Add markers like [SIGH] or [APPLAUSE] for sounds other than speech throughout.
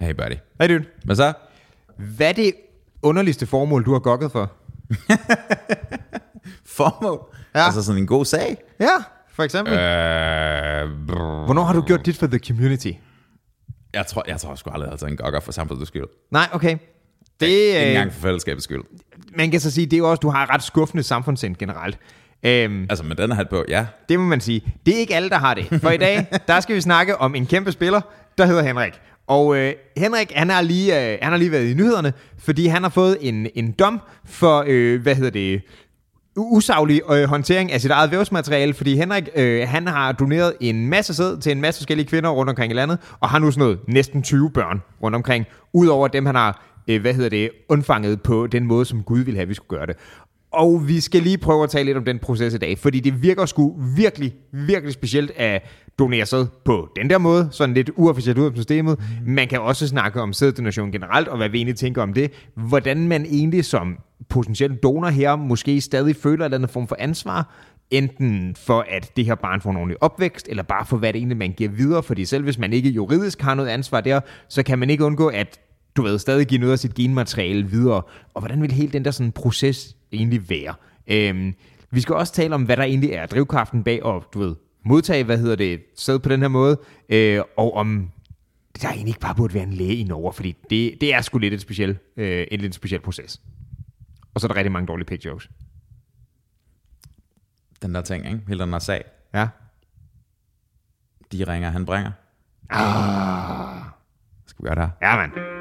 Hey buddy. Hey dude. Hvad så? Hvad er det underligste formål, du har gokket for? [LAUGHS] Formål? Ja. Altså sådan en god sag? Ja, for eksempel. Øh. Hvornår har du gjort dit for the community? jeg tror, jeg tror sgu aldrig, jeg har taget en gokker for samfundets skyld. Nej, okay. Det, Ikke øh, engang for fællesskabets skyld. man kan så sige, det er jo også, du har et ret skuffende samfundssind generelt. Øhm, Altså med den hat på, ja. det må man sige. Det er ikke alle, der har det. For i dag, [LAUGHS] der skal vi snakke om en kæmpe spiller, der hedder Henrik. Og øh, Henrik, han har, lige, øh, han har lige været i nyhederne, fordi han har fået en, en dom for, øh, hvad hedder det, usaglig øh, håndtering af sit eget vævsmateriale, fordi Henrik, øh, han har doneret en masse sæd til en masse forskellige kvinder rundt omkring i landet, og har nu sådan noget næsten 20 børn rundt omkring, udover dem, han har, øh, hvad hedder det, undfanget på den måde, som Gud ville have, at vi skulle gøre det. Og vi skal lige prøve at tale lidt om den proces i dag, fordi det virker sgu virkelig, virkelig specielt at donere sæd på den der måde, sådan lidt uofficielt ud af systemet. Man kan også snakke om sæddonation generelt, og hvad vi egentlig tænker om det. Hvordan man egentlig som potentiel donor her måske stadig føler en eller anden form for ansvar, enten for at det her barn får en ordentlig opvækst, eller bare for hvad det egentlig man giver videre, fordi selv hvis man ikke juridisk har noget ansvar der, så kan man ikke undgå at du ved, stadig give noget af sit genmateriale videre. Og hvordan vil hele den der sådan proces egentlig være? Øhm, vi skal også tale om, hvad der egentlig er drivkraften bag at, du ved, modtage, hvad hedder det, sæd på den her måde, øh, og om der egentlig ikke bare burde være en læge i Norge, fordi det, det er sgu lidt et speciel, øh, en lidt speciel proces. Og så er der rigtig mange dårlige pig jokes. Den der ting, ikke? Hele den der sag. Ja. De ringer, han bringer. Ah. Skal vi gøre det her? Ja, mand.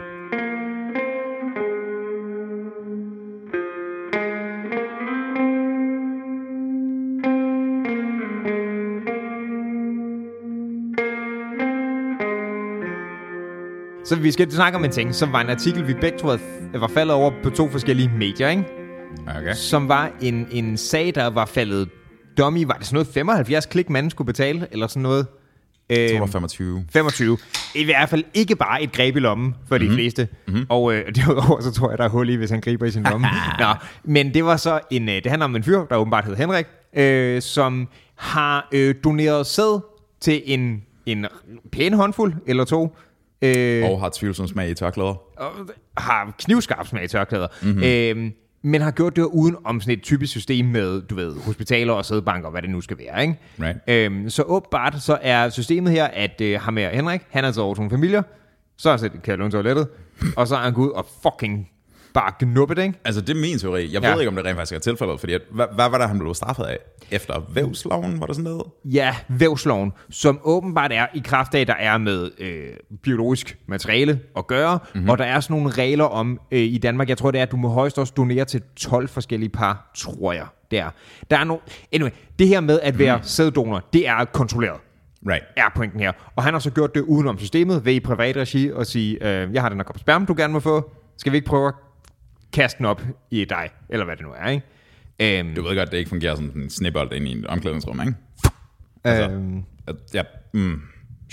Så vi skal snakke om en ting, som var en artikel, vi begge to var faldet over på to forskellige medier, ikke? Okay. Som var en, en sag, der var faldet i, var det sådan noget 75 klik, manden skulle betale, eller sådan noget? Det var 25. 25. I hvert fald ikke bare et greb i lommen for de mm-hmm. fleste. Mm-hmm. Og øh, derudover så tror jeg, der er hul i, hvis han griber i sin lomme. [LAUGHS] Nå, men det var så en, øh, det handler om en fyr, der åbenbart hed Henrik, øh, som har øh, doneret sæd til en, en pæn håndfuld eller to. Øh, Og har tvivlsom smag i tørklæder. og har knivskarp smag i tørklæder. Mm-hmm. Øhm, men har gjort det uden om sådan et typisk system med, du ved, hospitaler og sædbanker, hvad det nu skal være, ikke? Right. Øhm, så åbenbart så er systemet her, at øh, ham her Henrik, han er taget over nogle familier, så har han set Kjell toilettet, og så er han gået ud og fucking bare knuppet, ikke? Altså, det er min teori. Jeg Ja. ved ikke, om det rent faktisk er tilfældet, fordi at, hvad, hvad var det, han blev straffet af? Efter vævsloven, var det sådan noget? Ja, vævsloven, som åbenbart er i kraft af, der er med øh, biologisk materiale at gøre, mm-hmm. og der er sådan nogle regler om øh, i Danmark, jeg tror det er, at du må højst også donere til 12 forskellige par, tror jeg, der. Der er nogle, anyway, det her med at være mm. sæddonor, det er kontrolleret Right. er pointen her. Og han har så gjort det udenom systemet, ved i privat regi, og sige, øh, jeg har den her kop sperm, du gerne må få. Skal vi ikke prøve at kaste den op i dig? Eller hvad det nu er, ikke? Øhm, Du ved godt, det ikke fungerer som en snibbold ind i en omklædningsrum, ikke? altså- øhm, At, ja, mm.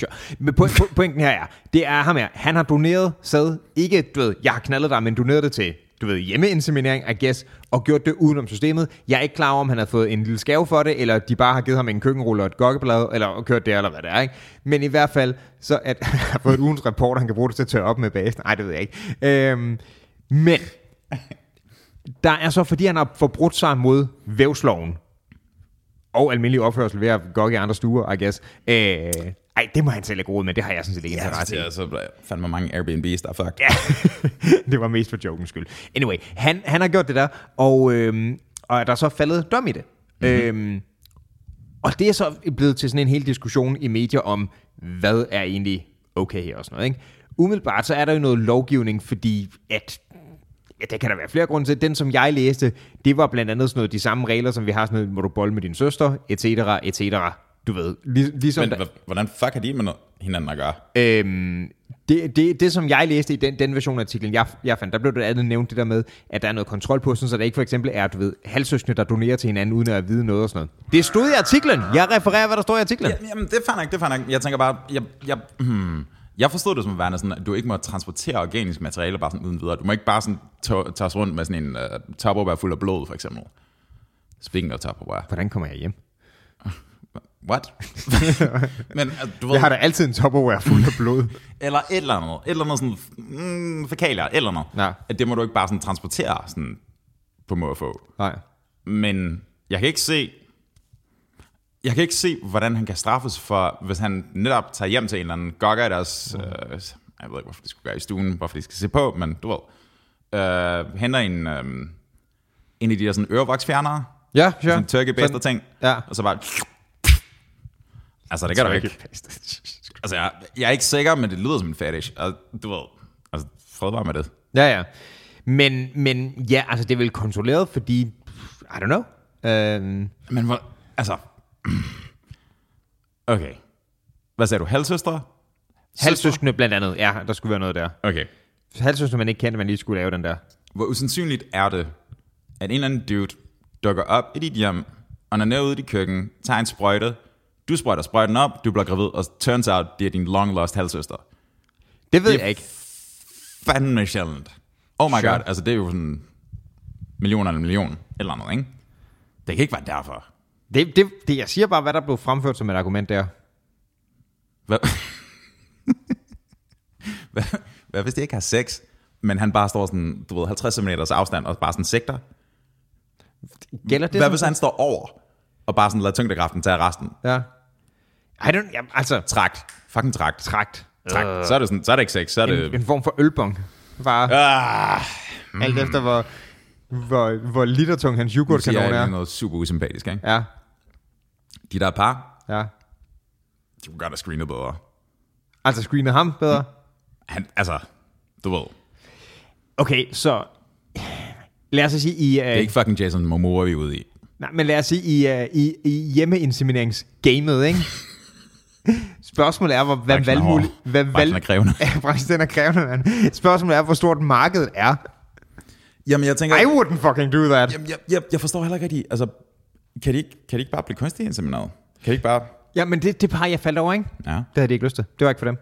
Sure. Men po- po- pointen her er, det er ham her. Han har doneret sæd. Ikke, du ved, jeg har knaldet dig, men doneret det til, du ved, hjemmeinseminering, I guess, og gjort det udenom systemet. Jeg er ikke klar over, om han har fået en lille skave for det, eller de bare har givet ham en køkkenrulle og et gokkeblad, eller kørt det, eller hvad det er, ikke? Men i hvert fald, så at [LAUGHS] han har fået et ugens rapport, han kan bruge det til at tørre op med bagefter. Nej, det ved jeg ikke. Øhm, men, der er så, fordi han har forbrudt sig mod vævsloven, og almindelig opførsel ved at gokke i andre stuer, I guess. Øh, ej, det må han selv ikke råd med, det har jeg sådan set ikke Ja, interesse i. så, så fandme mange Airbnb's, der er fucked. Ja, [LAUGHS] det var mest for jokens skyld. Anyway, han, han har gjort det der, og, øhm, og er der så faldet dom i det. Mm-hmm. Øhm, og det er så blevet til sådan en hel diskussion i medier om, hvad er egentlig okay her og sådan noget. Ikke? Umiddelbart så er der jo noget lovgivning, fordi at Ja, det kan der være flere grunde til. Den, som jeg læste, det var blandt andet sådan noget, de samme regler, som vi har sådan noget, må du bolle med din søster, et cetera, et cetera. Du ved, lig, ligesom... Men der- hvordan fuck har de med hinanden at gøre? Øhm, det, det, det, som jeg læste i den, den version af artiklen, jeg, jeg fandt, der blev det andet nævnt det der med, at der er noget kontrol på, sådan, så der ikke for eksempel er, du ved, halvsøskende, der donerer til hinanden, uden at vide noget og sådan noget. Det stod i artiklen. Jeg refererer, hvad der står i artiklen. Ja, jamen, det er fair nok, det er fair nok. Jeg tænker bare, jeg, jeg, hmm, jeg forstod det som værende sådan, at du ikke må transportere organisk materiale bare sådan uden videre. Du må ikke bare sådan tage tage rundt med sådan en uh, topperware fuld af blod, for eksempel. Speaking of topperware. Hvordan kommer jeg hjem? [LAUGHS] what? [LAUGHS] Men altså, du ved, Jeg har da altid en topperware fuld af blod. [LAUGHS] eller et eller andet, et eller andet sådan, mm, fækalier, et eller andet. Ja. At det må du ikke bare sådan transportere sådan på må få. Nej. Men jeg kan ikke se, jeg kan ikke se, hvordan han kan straffes for, hvis han netop tager hjem til en eller anden gokker i deres, øh, jeg ved ikke, hvorfor de skulle gøre i stuen, hvorfor de skal se på, men du ved, øh, henter en, øh, en af de der sådan ørevoksfjernere, Ja, sure. sådan turkey ting, Ja. og så bare, altså det kan du ikke. Altså jeg, jeg er ikke sikker, men det lyder som en fetish, og du ved, altså fred bare med det. Ja, ja. Men, men ja, altså det er vel kontrolleret, fordi, I don't know. Øhm, Men hvor, altså... [CLEARS THROAT] Okay. Hvad sagde du? Halvsøstre? halvsøskende blandt andet, ja, der skulle være noget der. Okay. Halvsøskende, man ikke kendte, man lige skulle lave den der. Hvor usandsynligt er det, at en eller anden dude dukker op i dit hjem, og når ude i køkken, tager en sprøjte, du sprøjter sprøjten op, du bliver gravid, og turns out, det er din long lost halvsøster. Det ved Det jeg ikke. Fandme sjældent. Oh my Sure. god, altså det er jo sådan millioner eller million, eller andet, ikke? Det kan ikke være derfor. Det, det, det, jeg siger bare, hvad der blev fremført som et argument der. Hvad, hvad, hvad hvis de ikke har sex, men han bare står sådan, du ved, 50 cm afstand og bare sådan sigter? Gælder det Hvad hvis han står over og bare sådan lader tyngdekraften tage resten? Ja. I don't, ja, altså, Trakt. Fucking trakt. trakt. Trakt. Så er det, sådan, så er det ikke sex, så er En, det... en form for ølbong. Bare Ah, mm. alt efter, hvor, hvor, hvor litertung hans yoghurtkanon jeg lige er. noget super usympatisk, ikke? Ja, De der par, ja. de kunne godt have screenet bedre. Altså screenet ham bedre. Han, altså, du ved, Okay, så lad os så sige i... Det er ikke fucking Jason Momoa, vi er ude i. Nej, men lad os sige i, uh, i, i hjemmeinsemineringsgamet, ikke? [LAUGHS] Spørgsmålet er, hvor, hvad Branchen er valgmulig... hård. Hvad Branchen er krævende. [LAUGHS] Ja, branchen den er krævende, mand. Spørgsmålet er, hvor stort markedet er. Jamen, jeg tænker... I wouldn't fucking do that. Jamen, jeg, jeg, jeg forstår heller ikke rigtig, altså, kan de ikke, kan de ikke bare blive kunstigt insemineret? Kan de ikke bare... Ja, men det, det par, jeg faldt over, ikke? Ja. Det havde de ikke lyst til. Det var ikke for dem.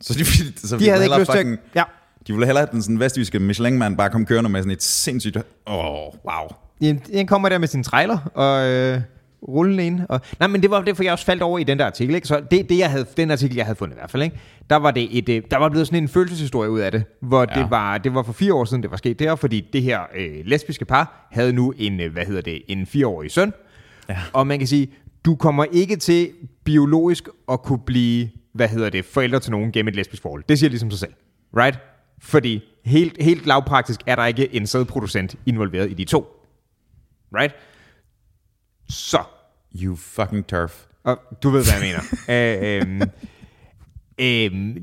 Så de, så De havde ikke lyst til at... Ja. De ville hellere have den sådan vestjyske Michelin-mand bare komme kørende med sådan et sindssygt... Åh, oh, wow. Den, den kommer der med sin trailer og øh, rullende ind. Og, nej, men det var det, for jeg også faldt over i den der artikel. Ikke? Så det, det jeg havde, den artikel, jeg havde fundet i hvert fald, ikke? der var det et, øh, der var blevet sådan en følelseshistorie ud af det, hvor ja. Ja. det, var, det var for fire år siden, det var sket der, fordi det her øh, lesbiske par havde nu en, øh, hvad hedder det, en fireårig søn. Ja. Og man kan sige, du kommer ikke til biologisk at kunne blive, hvad hedder det, forældre til nogen gennem et lesbisk forhold. Det siger ligesom sig selv. Right? Fordi helt, helt lavpraktisk er der ikke en sædproducent involveret i de to. Right? Så, You fucking turf. og du ved, hvad jeg mener. øh, øh, øh,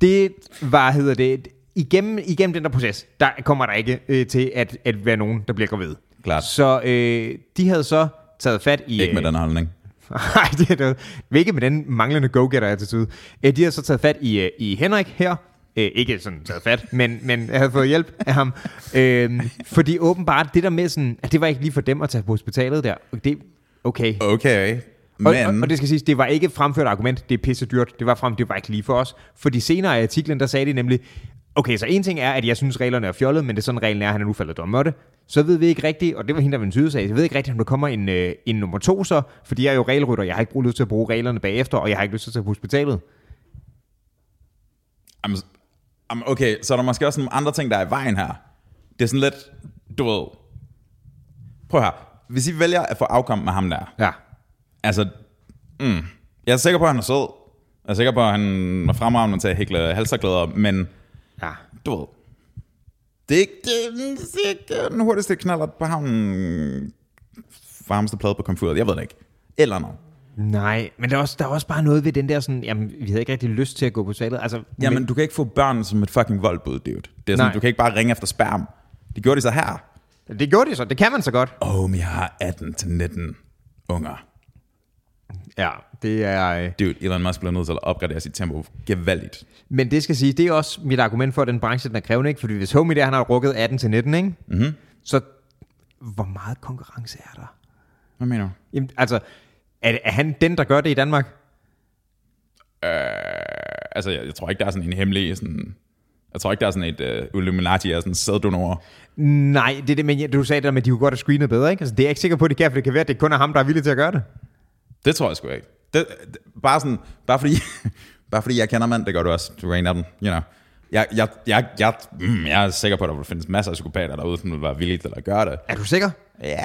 det var, hedder det, igennem, igennem den der proces, der kommer der ikke øh, til at, at være nogen, der bliver gravid. Klart. Så øh, de havde så taget fat i... Ikke med øh, den holdning. [LAUGHS] Nej, det er det. Ikke med den manglende go-getter-attitude. Øh, De har så taget fat i, øh, i Henrik her. Øh, ikke sådan taget fat, [LAUGHS] men, men havde fået hjælp af ham. Øh, fordi åbenbart det der med sådan, at det var ikke lige for dem at tage på hospitalet der. Det, okay. Okay, Og, men... og, og, det skal siges, det var ikke et fremført argument, det er pisse dyrt. Det var frem, det var ikke lige for os. Fordi senere i artiklen, der sagde de nemlig, okay, så en ting er, at jeg synes, reglerne er fjollet, men det er sådan, reglen er, at han er nu faldet dommer Så ved vi ikke rigtigt, og det var hende, der en sag, jeg ved ikke rigtigt, om der kommer en, øh, en nummer to så, fordi jeg er jo regelrytter, jeg har ikke brug lyst til at bruge reglerne bagefter, og jeg har ikke lyst til at tage på hospitalet. Jamen, jamen, okay, så er der måske også nogle andre ting, der er i vejen her. Det er sådan lidt, du ved... Prøv her. Hvis I vælger at få afkom med ham der, Ja. altså... Mm, jeg er sikker på, at han er sød. Jeg er sikker på, at han er fremragende til at hækle halserklæder, men Ja. du ved... Det er ikke, det, det er ikke den hurtigste knaller på havnen varmeste plade på komfuret. Jeg ved det ikke. Eller noget. Nej, men der er, også, der er også bare noget ved den der sådan, jamen, vi havde ikke rigtig lyst til at gå på toilettet. Altså, Jamen, du kan ikke få børn som et fucking voldbud, dude. Det er sådan, Nej. du kan ikke bare ringe efter sperm. Det gjorde de så her. men, det gjorde de så, det kan man så godt. Åh, oh, men jeg har 18-19 unger. Ja, det er... Øh, Dude, Elon Musk bliver nødt til at opgradere sit tempo gevaldigt. Men det skal sige, det er også mit argument for, at den branche den er krævende, ikke? Fordi hvis Homie der, han har rukket 18 til 19, ikke? Mm-hmm. Så hvor meget konkurrence er der? Hvad mener du? Jamen, altså, er, er han den, der gør det i Danmark? Øh, altså, jeg, jeg, tror ikke, der er sådan en hemmelig... Sådan, jeg tror ikke, der er sådan et uh, Illuminati af sådan sæddonorer. Nej, det er det, men du sagde det der med, at de kunne godt have screenet bedre, ikke? Altså, det er jeg ikke sikker på, at det kan, for det kan være, at det kun er ham, der er villig til at gøre det. Det tror jeg sgu ikke. Det, det, bare sådan, bare fordi, [LAUGHS] bare fordi jeg kender mand, det gør du også. Du er en af dem, you know. Jeg, jeg, jeg, jeg, mm, jeg er sikker på, at der vil findes masser af psykopater derude, som vil være villige til at gøre det. Er du sikker? Ja, det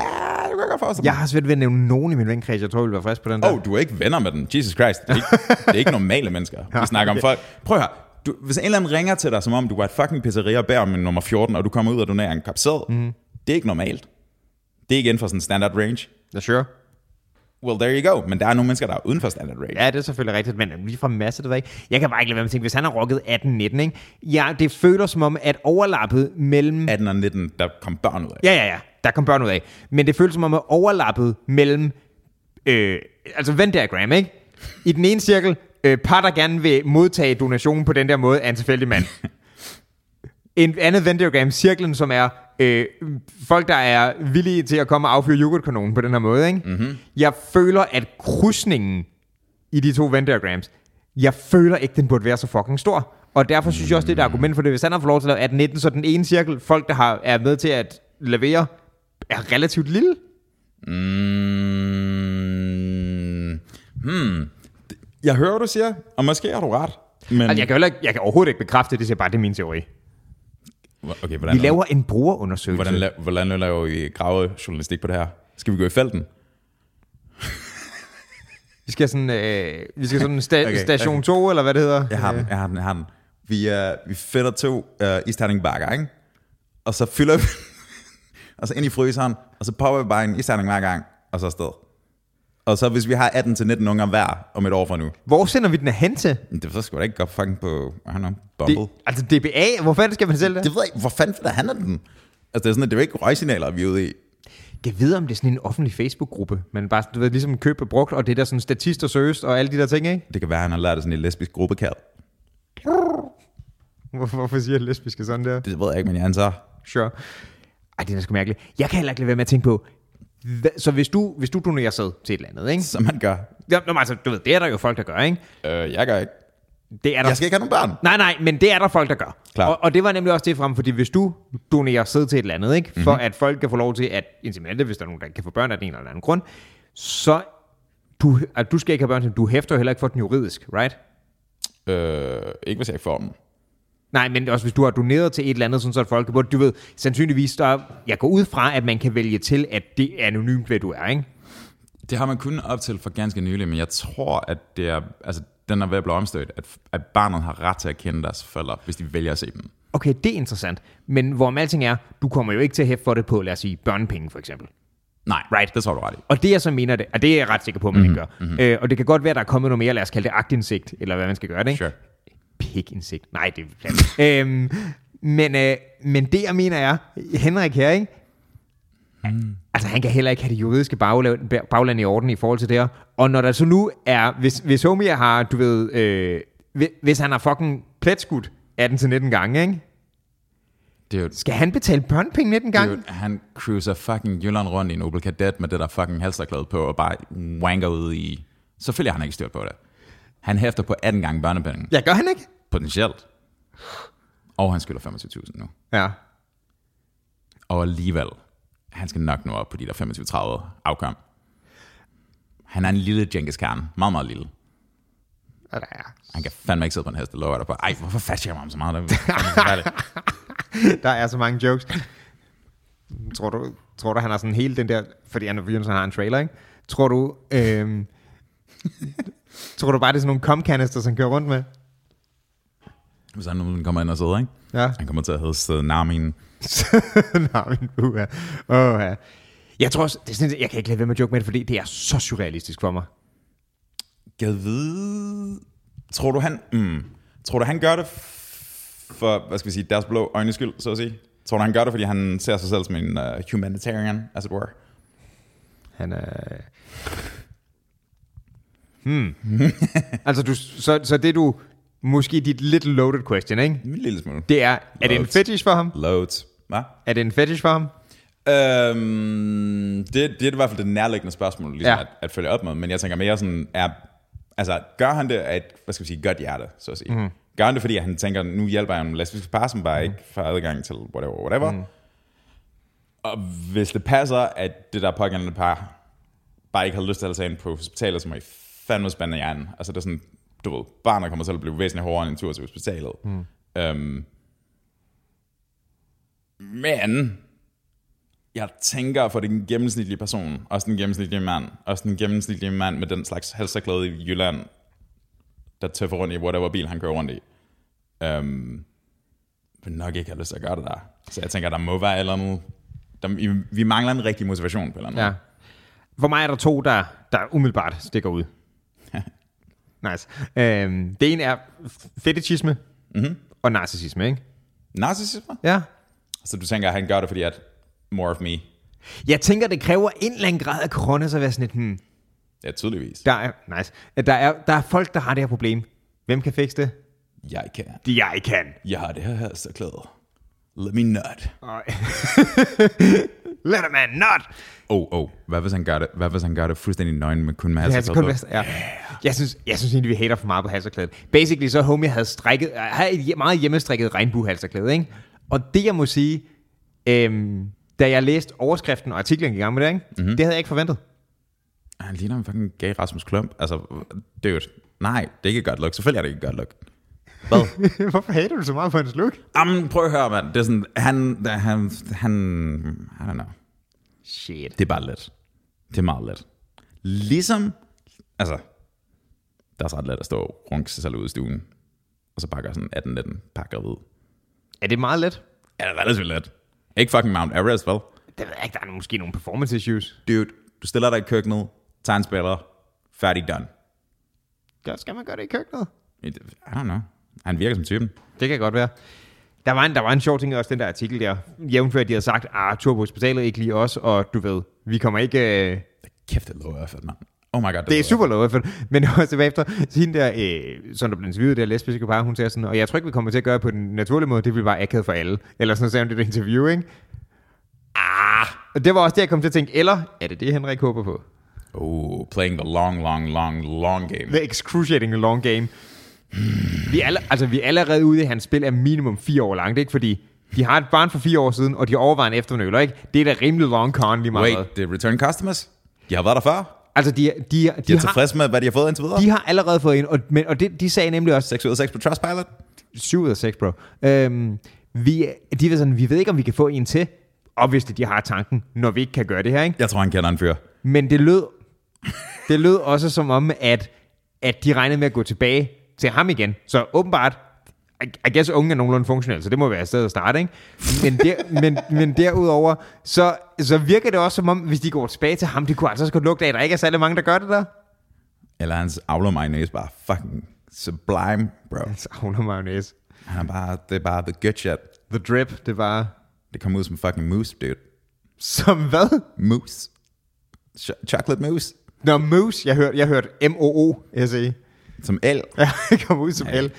kan jeg godt forestille Jeg har svært ved at nævne nogen i min venkreds, jeg tror, jeg vil være frisk på den der. Åh, oh, du er ikke venner med den. Jesus Christ. Det er ikke, [LAUGHS] det er ikke normale mennesker. Vi snakker om folk. Prøv at høre. Du, hvis en eller anden ringer til dig, som om du var et fucking pizzeria og beder om nummer 14, og du kommer ud og donerer en kop sæd, mm. det er ikke normalt. Det er ikke inden for sådan en standard range. Ja, sure. Well, there you go. Men der er nogle mennesker, der er uden for standard range. Ja, det er selvfølgelig rigtigt, men lige fra masse, det ved jeg ikke. Jeg kan bare ikke lade være med at tænke, hvis han har rocket 18-19, ikke? Ja, det føler som om, at overlappet mellem... 18 og 19, der kom børn ud af. Ja, ja, ja, der kom børn ud af. Men det føles som om, at overlappet mellem... Øh, altså Venn diagram, ikke? I den ene cirkel, øh, par, der gerne vil modtage donationen på den der måde, er en tilfældig mand. [LAUGHS] en andet Venn diagram, cirklen, som er øh, folk, der er villige til at komme og affyre yoghurtkanonen på den her måde. Ikke? Mm-hmm. Jeg føler, at krydsningen i de to Venn diagrams, jeg føler ikke, den burde være så fucking stor. Og derfor synes jeg også, det er et argument for det. Hvis han har fået lov til at lave 19, så den ene cirkel, folk, der har, er med til at levere, er relativt lille. Mm, hmm. Jeg hører, hvad du siger, og måske har du ret. Men... Altså, jeg, kan heller ikke, jeg kan overhovedet ikke bekræfte det, det er bare, det er min teori. Okay, hvordan, Vi laver en brugerundersøgelse. hvordan, la- hvordan laver vi gravejournalistik på det her? Skal vi gå i felten? [LAUGHS] Vi skal sådan, øh, vi skal sådan sta- Okay, station okay. 2, eller hvad det hedder. Jeg har den, jeg har den, jeg har den. Vi, uh, vi fætter to uh, isterning bakker, ikke? Og så fylder vi, [LAUGHS] og så ind i fryseren, og så popper vi bare en isterning hver gang, og så afsted. Og så hvis vi har 18-19 unger hver om et år fra nu, Hvor sender vi den hen til? det så skal da ikke gå fucking på, I don't know, Bumble. Det, altså DBA, hvor fanden skal man sælge det? Det ved jeg ikke, hvor fanden der handler den? Altså det er sådan, at det er jo ikke røgsignaler, vi er ude i. Jeg ved, om det er sådan en offentlig Facebook-gruppe, men bare, du ved, ligesom køb og brugt, og det der sådan statister søges, og alle de der ting, ikke? Det kan være, at han har lært det sådan en lesbisk gruppekald. Hvorfor, hvorfor siger lesbiske sådan der? Det ved jeg ikke, men jeg antager. Sure. Ej, det er da sgu mærkeligt. Jeg kan heller ikke lade være med at tænke på, så hvis du, hvis du donerer sæd til et eller andet, ikke? Som man gør. Ja, men altså, du ved, det er der jo folk, der gør, ikke? Øh, jeg gør ikke. Det er der Jeg skal ikke have nogen børn. Nej, nej, men det er der folk, der gør. Klart. Og, og det var nemlig også det frem, fordi hvis du donerer sæd til et eller andet, ikke, for Mhm. at folk kan få lov til at inseminere hvis der er nogen, der kan få børn af den ene eller anden grund, så du, at du skal ikke have børn, du hæfter jo heller ikke for den juridisk, right? Øh, ikke hvis jeg ikke får dem. Nej, men også hvis du har doneret til et eller andet, sådan så at folk, hvor du ved, sandsynligvis, der, jeg går ud fra, at man kan vælge til, at det er anonymt, hvad du er, ikke? Det har man kun op til for ganske nylig, men jeg tror, at det er, altså, den er ved at blive omstødt, at, at barnet har ret til at kende deres forældre, hvis de vælger at se dem. Okay, det er interessant. Men hvorom alting er, du kommer jo ikke til at hæfte for det på, lad os sige, børnepenge for eksempel. Nej, Right. det tror du ret i. Og det jeg så mener det, og det er jeg ret sikker på, at man Mhm, mm-hmm, ikke gør. Mm-hmm. Øh, og det kan godt være, der er kommet noget mere, lad os kalde det agtindsigt, eller hvad man skal gøre det, ikke? Sure. Pikindsigt. Nej, det er [LAUGHS] øhm, men, øh, men det jeg mener er, Henrik her, ikke? Mm. Altså han kan heller ikke have det juridiske bagland, bagland i orden i forhold til det her. Og når der så nu er, hvis, hvis Homie har, du ved, øh, hvis- han har fucking pletskudt 18-19 gange, ikke? Det er jo, Skal han betale børnepenge 19 det er gange? jo, han cruiser fucking Jylland rundt i en Opel Kadett med det der fucking halsterklæde på, og bare wanker ud i... Selvfølgelig har han ikke styr på det. Han hæfter på 18 gange børnepenge, Ja, gør han ikke? potentielt. Og han skylder 25.000 nu. Ja. Og alligevel, han skal nok nå op på de der 25-30 afkom. Han er en lille Genghis Khan. Meget, meget lille. Ja. Han kan fandme ikke sidde på en hest, det lover jeg dig på. Ej, hvorfor fast jeg mig om så meget? Det er. [LAUGHS] Der er så mange jokes. Tror du, tror du han har sådan hele den der... Fordi Anna Jørgensen har en trailer, ikke? Tror du... Øhm, tror du bare, det er sådan nogle comcanister, som kører rundt med? Hvis han nu kommer ind og sidder, ikke? Ja. Han kommer til at hedde Sted Narmin. [LAUGHS] Nej, min buha. Åh, ja. Jeg tror også, det er sådan, jeg kan ikke lade være med at joke med det, fordi det er så surrealistisk for mig. Gad vide... Tror du, han... Mm, tror du, han gør det for, hvad skal vi sige, deres blå øjnes skyld, så at sige? Tror du, han gør det, fordi han ser sig selv som en uh, humanitarian, as it were? Han er... Hmm. [LAUGHS] altså, du, så, så det du... Måske dit little loaded question, ikke? En lille smule. Det er, er det en fetish for ham? Loads. Hvad? Er det en fetish for ham? Øhm, det, det er i hvert fald det nærliggende spørgsmål, ligesom Ja. at, at følge op med. Men jeg tænker mere sådan, er, altså, gør han det af et, hvad skal vi sige, godt hjerte, så at sige? Mm. Gør han det, fordi han tænker, nu hjælper jeg en lesbisk par, som bare mm. ikke får adgang til whatever, whatever. Mm. Og hvis det passer, at det der pågældende par bare ikke har lyst til at tage ind på hospitalet, så må I fandme spændende hjernen. Altså det er sådan, du ved, barnet kommer til at blive væsentligt hårdere end en tur til hospitalet. Mm. Øhm, men jeg tænker for den gennemsnitlige person, også den gennemsnitlige mand, også den gennemsnitlige mand med den slags halserklæde i Jylland, der tøffer rundt i whatever bil han kører rundt i, øhm, vil nok ikke have lyst til at gøre det der. Så jeg tænker, der må være eller andet, der, vi- mangler en rigtig motivation på eller anden Ja. For mig er der to, der, der umiddelbart stikker ud. nice. Øhm, det ene er fetichisme mm-hmm. og narcissisme, ikke? Narcissisme? Ja. Så du tænker, at han gør det, fordi at more of me. Jeg tænker, det kræver en eller anden grad af corona, så være sådan et, hmm, Ja, tydeligvis. der er, nice. Der er, der er folk, der har det her problem. Hvem kan fikse det? Jeg kan. Jeg kan. Jeg har det her halserklæde. Let me nut. [LAUGHS] Ej. Let a man not. Oh, oh. Hvad hvis han gør det, hvad hvis han gør det fuldstændig nøgen, men kun med halserklæde kun på? ja. Jeg synes, jeg synes egentlig, vi hater for meget på halserklædet. Basically, så homie havde strikket, havde et meget hjemmestrikket regnbuehalserklæde, ikke? Og det, jeg må sige, øhm, da jeg læste overskriften og artiklen i gang med det, ikke? Mm-hmm. det havde jeg ikke forventet. Han ligner en fucking gay Rasmus Klump. Altså, dude. Nej, det er ikke godt look. Selvfølgelig er det ikke godt look. Hvad? [LAUGHS] Hvorfor hater du så meget på hans look? Jamen, prøv at høre, mand. Det er sådan, han, han, han, I don't know. Shit. Det er bare let. Det er meget let. Ligesom, altså, det er også ret let at stå og runke sig selv ud i stuen, og så gøre sådan 18-19 pakker ud. Er det meget let? Ja, det er relativt let. Ikke fucking Mount Everest, vel? Det ved jeg ikke, der er måske nogle performance issues. Dude, du stiller dig i køkkenet, tager en spiller, færdig done. Godt, skal man gøre det i køkkenet? I don't know. Han virker som typen. Det kan godt være. Der var en, der var en sjov ting også den der artikel der. Jævnfør, at de havde sagt, ah, tur på hospitalet, ikke lige os, og du ved, vi kommer ikke... Øh, Kæft, det lover effort, mand. Oh my god, det, det er super low effort. Men [LAUGHS] også tilbage efter, så hende der, øh, sådan der blev interviewet, der lesbiske par, hun sagde sådan, og jeg tror ikke, vi kommer til at gøre det på den naturlige måde, det vil bare akavet for alle. Eller sådan sagde hun det interview, ikke? Ah. Og det var også det, jeg kom til at tænke, eller er det det, Henrik håber på? Oh, playing the long, long, long, long game. The excruciating long game. Vi er, alle, altså, vi er allerede ude i, at hans spil er minimum fire år langt, ikke? Fordi de har et barn for fire år siden, og de overvejer en eftermøller, ikke? Det er da rimelig long con lige meget. Wait, det er return customers? De har været der før? Altså, de, de, de, De er de, tilfredse med, hvad de har fået indtil videre? de har allerede fået en, og, men, og det, de sagde nemlig også, 6 ud af 6 på Trustpilot? 7 ud af 6, bro. Øhm, vi, de var sådan, vi ved ikke, om vi kan få en til. Obviously, de har tanken, når vi ikke kan gøre det her, ikke? Jeg tror, han kender en fyr. Men det lød, det lød også som om, at, at de regnede med at gå tilbage til ham igen. Så åbenbart, I, guess unge er nogenlunde funktionelle, så det må være et sted at starte, ikke? Men, der, men, men derudover, så, så virker det også som om, hvis de går tilbage til ham, det kunne altså også godt lugte af, at der ikke er særlig mange, der gør det der. Eller hans avler mayonnaise bare fucking sublime, bro. Hun har mayonnaise. Han er bare, det er bare the good shit. The drip, det var... Det kommer ud som fucking mousse, dude. Som hvad? Mousse. Ch- chocolate mousse. Nå, moose. Jeg hørte, jeg hørte M-O-O-S-E. Som el. [LAUGHS] Ja, det kom ud som Ja. L.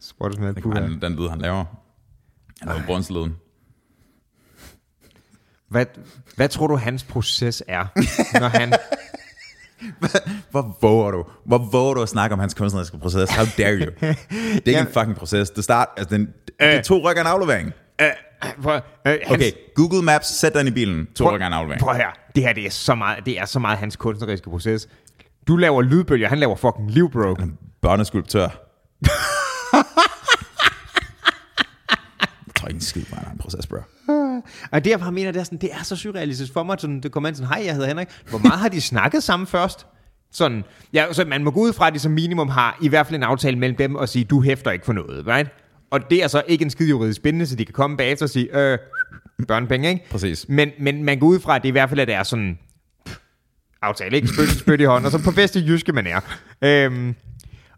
Spurgte sådan Det puha. den, den lyd, han laver. Han laver brundslyden. Hvad, hvad tror du, hans proces er, når han... [LAUGHS] Hvor våger du? Hvor våger du at snakke om hans kunstneriske proces? How dare you? Det er ikke Ja. en fucking proces. Det start, altså, den, det er to rykker en aflevering. øh, prøv, øh, hans, Okay, Google Maps, sæt den i bilen. To prøv, rykker en aflevering. prøv her. Det her, det er, så meget, det er så meget hans kunstneriske proces. Du laver lydbølger, han laver fucking liv, bro. Børneskulptør. jeg tror ikke en skid på, en proces, bro. Og det, jeg bare mener, det er, sådan, det er så surrealistisk for mig. Sådan, det kommer ind sådan, hej, jeg hedder Henrik. Hvor meget har de snakket sammen først? Sådan, ja, så man må gå ud fra, at de som minimum har i hvert fald en aftale mellem dem og sige, du hæfter ikke for noget, right? Og det er så ikke en skide juridisk bindende, så de kan komme bagefter og sige, øh, børnepenge, ikke? Præcis. Men, men man går ud fra, at det i hvert fald at det er sådan pff, aftale, ikke? Spyt, spyt i hånden, og så på bedste jyske man er. Øhm,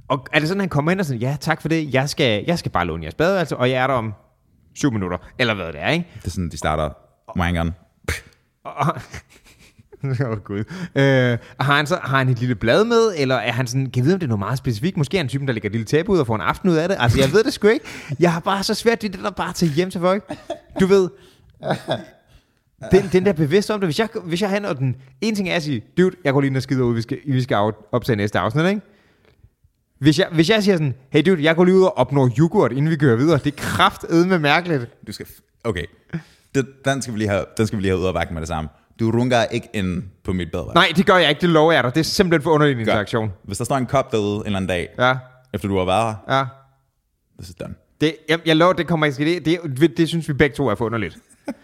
og er det sådan, han kommer ind og sådan, ja, tak for det, jeg skal, jeg skal bare låne jeres bad, altså, og jeg er der om syv minutter, eller hvad det er, ikke? Det er sådan, de starter wangeren. Og, [LAUGHS] Åh oh, gud. Øh, har, han så, har han et lille blad med, eller er han sådan, kan jeg vide, om det er noget meget specifikt? Måske er han typen, der lægger et lille tæppe ud og får en aften ud af det. Altså, jeg ved det sgu ikke. Jeg har bare så svært ved det der bare at tage hjem til folk. Du ved, den, den der bevidst om det. Hvis jeg, hvis jeg handler og den ene ting er at sige, dude, jeg går lige ned og skider ud, vi skal, vi skal optage næste afsnit, ikke? Hvis jeg, hvis jeg siger sådan, hey dude, jeg går lige ud og opnår yoghurt, inden vi kører videre, det er kraftedme mærkeligt. Du skal... Okay. Det, den, skal vi lige have, den skal vi lige have ud af bakken med det samme. du runker ikke ind på mit badeværelse. Nej, det gør jeg ikke, det lover jeg dig. Det er simpelthen for underlig en interaktion. Hvis der står en kop derude en eller anden dag, Ja, efter du har været her, ja. this is done. Det, jeg, jeg lover, det kommer ikke det, det, det, det synes vi begge to er for underligt.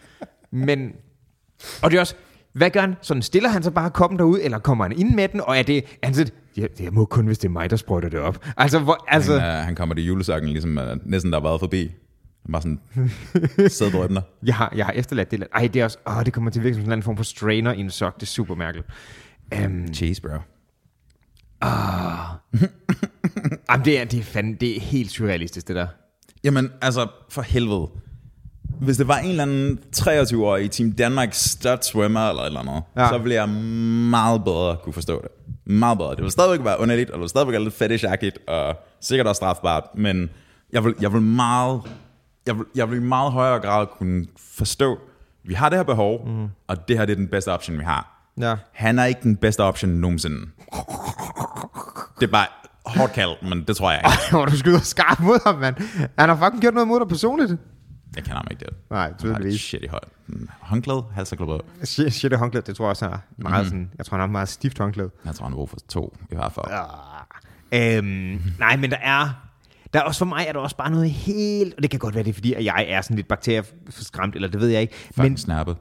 [LAUGHS] Men, og det er også, hvad gør han? Sådan stiller han så bare koppen derud, eller kommer han ind med den, og er det, er han sådan, ja, det må kun, hvis det er mig, der sprøjter det op. Altså, hvor, altså, Han, uh, han kommer til julesakken, ligesom uh, næsten der har været forbi. Han bare sådan sidder og drømmer. [LAUGHS] jeg har, jeg har efterladt det. Ej, det er også, åh, det kommer til at virke som sådan en anden form for strainer i en sok. Det er super mærkeligt. Um, Cheese, bro. [LAUGHS] jamen, det er, det, er fandme, det er helt surrealistisk, det der. Jamen, altså, for helvede. Hvis det var en eller anden 23-årig i Team Danmark stud swimmer eller et eller andet, Ja. så ville jeg meget bedre kunne forstå det. Meget bedre. Det vil stadigvæk være underligt, og det vil stadigvæk være lidt fetishagtigt, og sikkert også strafbart, men jeg vil, jeg vil meget, jeg vil, jeg vil i meget højere grad kunne forstå, vi har det her behov, mm. og det her det er den bedste option, vi har. Ja. Han er ikke den bedste option nogensinde. Det er bare hårdt kaldt, men det tror jeg ikke. Hvor du skyder skarpt mod ham, mand. Han har fucking gjort noget mod dig personligt. Jeg kender ham ikke det. Nej, Han tydeligvis. shitty højt. Håndklæde, halserklæde. Shit, shit det håndklæde, det tror jeg også er meget Mhm. sådan, jeg tror han har meget stift håndklæde. Jeg tror, han brug for to, i hvert fald. Ja. Øhm, nej, men der er, der er også for mig, er der også bare noget helt, og det kan godt være, det er fordi, at jeg er sådan lidt bakterieforskræmt, eller det ved jeg ikke, Men, men snappet.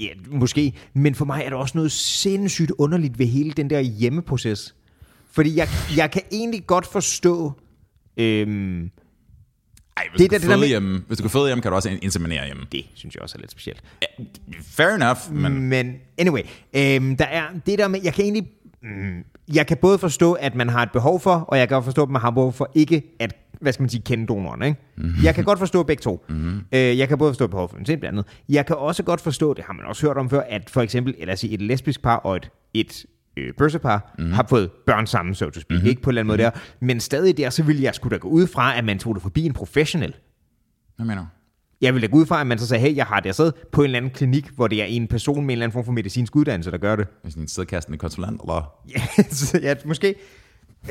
ja, måske, men for mig er der også noget sindssygt underligt ved hele den der hjemmeproces. Fordi jeg, jeg kan egentlig godt forstå, øhm, Ej, hvis, Det det du det føde med- hjemme, hvis du kan føde hjemme, kan du også inseminere hjemme. det synes jeg også er lidt specielt. Fair enough, men Men anyway, øhm, der er det der med, jeg kan egentlig, mm, jeg kan både forstå, at man har et behov for, og jeg kan også forstå, at man har behov for ikke at, hvad skal man sige, kende donoren, ikke? Mm-hmm. Jeg kan godt forstå begge to. Mm-hmm. Øh, jeg kan både forstå behov for en blandt andet. Jeg kan også godt forstå, det har man også hørt om før, at for eksempel, eller sige, et lesbisk par og et, et øh, bøssepar mm-hmm. har fået børn sammen, så to speak, mm-hmm. ikke på en eller anden måde der. Men stadig der, så ville jeg skulle da gå ud fra, at man tog det forbi en professionel. hvad mener du? Jeg vil da gå ud fra, at man så sagde, hey, jeg har det så på en eller anden klinik, hvor det er en person med en eller anden form for medicinsk uddannelse, der gør det. Hvis en sædkastende konsulent, eller? [LAUGHS] Ja, så, ja måske.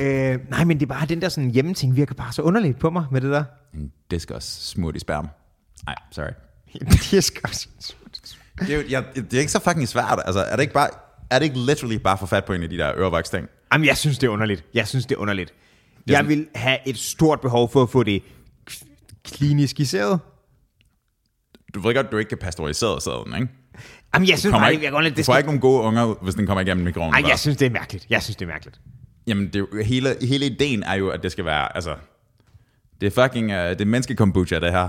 Øh, nej, men det er bare den der sådan hjemmeting virker bare så underligt på mig med det der. En diskus smurt i sperm. Nej, sorry. det er skørt. Det er, jo, jeg, det er ikke så fucking svært. Altså, er det ikke bare... Er det ikke literally bare få fat på en af de der ørevoks ting? Jamen, jeg synes, det er underligt. Jeg synes, det er underligt. er Jeg vil have et stort behov for at få det k- kliniskiseret. Du ved godt, du ikke kan pasteurisere sæden, ikke? Jamen, jeg synes bare, ikke, det er underligt. du Det får skal... ikke nogen gode unger, hvis den kommer igennem mikroen. Ej, jeg synes, det er mærkeligt. Jeg synes, det er mærkeligt. Jamen, det er hele, hele ideen er jo, at det skal være, altså, det er fucking, uh, det er menneskekombucha, det her.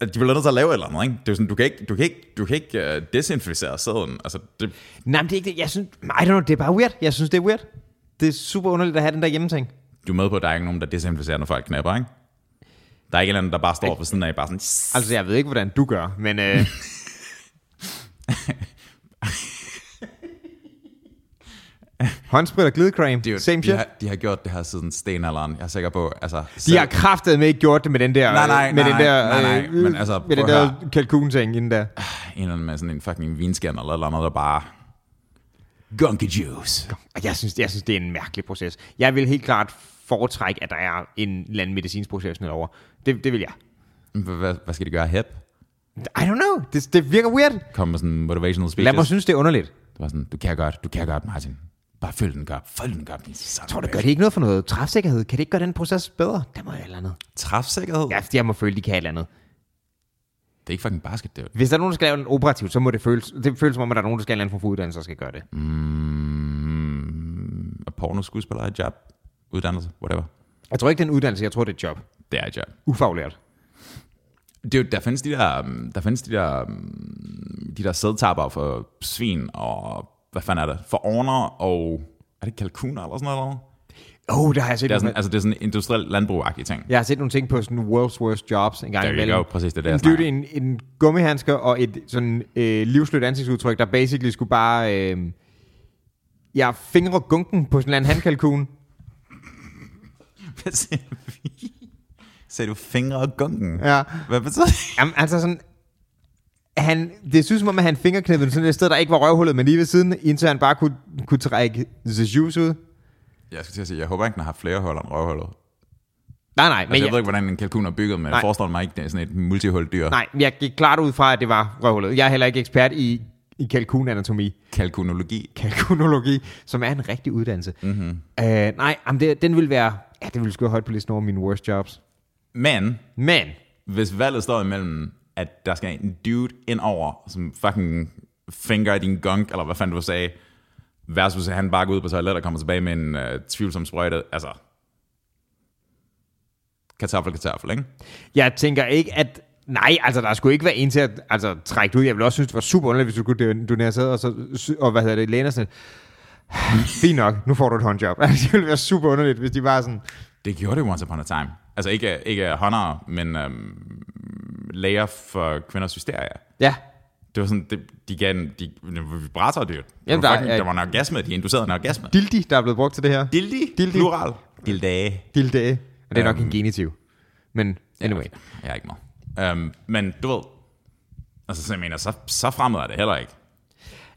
At De vil til at lave eller andet, ikke? Det er sådan, du kan ikke, du kan ikke, du kan ikke uh, desinficere sæden. Altså, det, Nej, men det er ikke det. Jeg synes, I don't know, det er bare weird. Jeg synes, det er weird. Det er super underligt at have den der hjemmeting. du er med på, at der er ikke nogen, der desinficerer, når folk knapper, ikke? Der er ikke en eller anden, der bare står ved siden af, bare sådan, Altså, jeg ved ikke, hvordan du gør, men... Øh... [LAUGHS] Håndsprit og glidecreme, Dude, same de, shit. har, de har gjort det her siden stenalderen. Jeg er sikker på, altså... De har kraftet med ikke gjort det med den der, Nej, nej, med nej, den der, nej, nej, øh, men altså, med den der kalkunting inden der. en eller anden med sådan en fucking vinskærn eller et eller andet, der bare... Gunky juice. Jeg synes, jeg synes, det er en mærkelig proces. Jeg vil helt klart foretrække, at der er en eller anden medicinsk professionel over. Det, det vil jeg. Hvad, hvad, skal de gøre? Hep? I don't know. Det, det virker weird. Kom med sådan en motivational speeches. Lad mig synes, det er underligt. Det var sådan, du kan godt, du kan godt, Martin. Bare følg den godt, følg den din son Tror du, af gør det ikke noget for noget træfsikkerhed? Kan det ikke gøre den proces bedre? Der må jeg et eller andet. Træfsikkerhed? Ja, jeg må føle, de kan et eller andet. Det er ikke fucking basket, det er Hvis der er nogen, der skal lave en operativt, så må det føles, det føles som om, at der er nogen, der skal have en eller anden form for uddannelse, der skal gøre det. Mm, er porno skuespiller et job? Uddannelse? Whatever. Jeg tror ikke, det er en uddannelse, jeg tror, det er et job. Det er et job. Ufaglært. Det er jo, der findes de der, um, der findes de der, um, de der sædtapper for svin og, hvad fanden er det, for orner og, er det kalkuner eller sådan noget? Åh, oh, der har jeg set Det er sådan, altså det er sådan en industriel landbrug ting. jeg har set nogle ting på sådan world's worst jobs en gang There you imellem. go, præcis det er det, jeg en, dude, en, en gummihandsker og et sådan øh, livslødt ansigtsudtryk, der basically skulle bare... Øh, jeg fingre gunken på sådan en handkalkun. Hvad siger vi? [LAUGHS] Sagde du fingre og gunken? Ja. Hvad betyder det? Jamen, altså sådan... Han, det synes som om, at han fingerknippede sådan et sted, der ikke var røvhullet, men lige ved siden, indtil han bare kunne, kunne trække the juice ud. Jeg skal til at sige, jeg håber ikke, den har haft flere huller end røvhullet. Nej, nej, Altså, men jeg jeg, ved ikke, hvordan en kalkun er bygget, men Nej. jeg forestiller mig ikke, det er sådan et multihul dyr. nej, jeg gik klart ud fra, at det var røvhullet. Jeg er heller ikke ekspert i i kalkunanatomi, Kalkunologi. kalkunologi, som er en rigtig uddannelse. Mm-hmm. Uh, nej, jamen det, den vil være, ja, det vil sgu højt på listen over mine worst jobs. Men Men, hvis valget står imellem, at der skal en dude ind over, som fucking finger i din gunk, eller hvad fanden du sagde, versus at han bare går ud på toilet og kommer tilbage med en uh, tvivlsom sprøjte. Altså, kartoffel, kartoffel, ikke? jeg tænker ikke, at Nej, altså der skulle ikke være en til at altså, trække det ud. Jeg ville også synes, det var super underligt, hvis du kunne donere sæd, og, så, og hvad hedder det, læne sådan [SIGHS] fint nok, nu får du et håndjob. [LAUGHS] Altså, det ville være super underligt, hvis de var sådan, Det gjorde det once upon a time. Altså ikke, ikke håndere, men øhm, læger for kvinders hysteria. ja, Det var sådan, det, de gav en, de, det var vibratordyr. Jamen, der er- fucking, der var en orgasme, de inducerede en orgasme. dildi, der er blevet brugt til det her. Dildi, Dildi. plural. Dildage. Dilde. Og det er nok Øhm. en genitiv. Men anyway. Ja, jeg er ikke meget. Um, men du ved, altså så jeg mener, så, så fremmed er det heller ikke.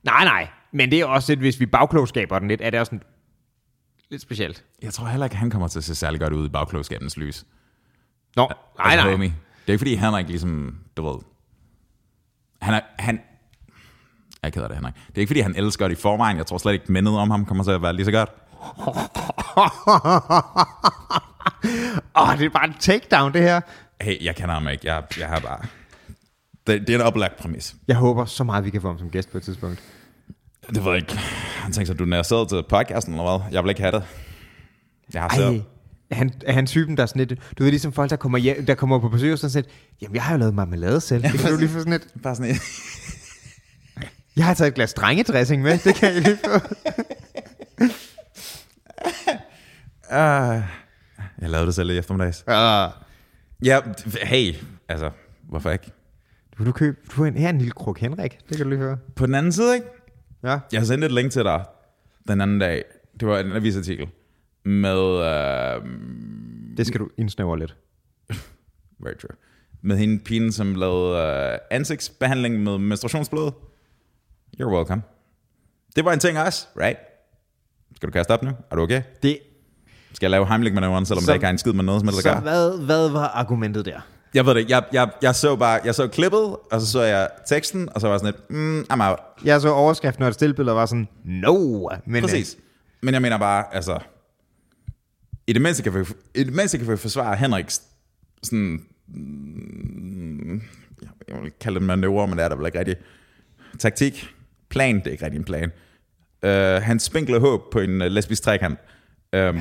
Nej, nej. Men det er også lidt, hvis vi bagklogskaber den lidt, er det også sådan, lidt specielt. Jeg tror heller ikke, han kommer til at se særlig godt ud i bagklogskabens lys. Nå, nej, altså, nej. Homie. Det er ikke fordi, han ikke ligesom, du ved, han er, han, jeg keder det, Henrik. Det er ikke fordi, han elsker det i forvejen. Jeg tror slet ikke, mindet om ham kommer til at være lige så godt. [LAUGHS] Åh, oh, det er bare en takedown, det her. Hey, jeg kender ham ikke. Jeg, jeg har bare... Det, det er en oplagt præmis. Jeg håber så meget, vi kan få ham som gæst på et tidspunkt. Det ved jeg ikke. Han tænker sig, du er siddet til podcasten eller hvad? Jeg vil ikke have det. Jeg har selv. Er han, er han typen, der er sådan lidt... Du ved, ligesom folk, der kommer, hjem, der kommer på besøg og sådan lidt... Jamen, jeg har jo lavet marmelade selv. Det kan du lige få sådan lidt... Bare sådan et, Jeg har taget et glas drengedressing med. Det kan jeg lige få. uh, jeg lavede det selv i eftermiddags. Uh, Ja, hey, altså, hvorfor ikke? vil du købe... Du får en, her er en lille kruk Henrik. Det kan du lige høre. På den anden side, ikke? Ja. Jeg har sendt et link til dig den anden dag. Det var en avisartikel med, uh, Det skal du indsnævre lidt. [LAUGHS] very true, med hende pigen, som lavede uh, ansigtsbehandling med menstruationsblod. You're welcome. Det var en ting også, right? Skal du kaste op nu? Er du okay? Det, Skal jeg lave heimlich manøvren, selvom Så- der ikke er en skid med noget som helst at så hvad, hvad var argumentet der? Jeg ved det. Jeg, jeg, jeg så bare, jeg så klippet, og så så jeg teksten, og så var jeg sådan lidt, mm, I'm out. Jeg så overskriften, og et stillbillede var sådan, no. Men, Præcis. Men jeg mener bare, altså, i det mindste kan vi, i det mindste kan vi forsvare Henriks sådan, mm, jeg vil kalde det manøvre, men det er der vel ikke rigtigt. Taktik, plan, det er ikke rigtig en plan. Uh, han spinkler håb på en uh, lesbisk trekant. Um, [LAUGHS]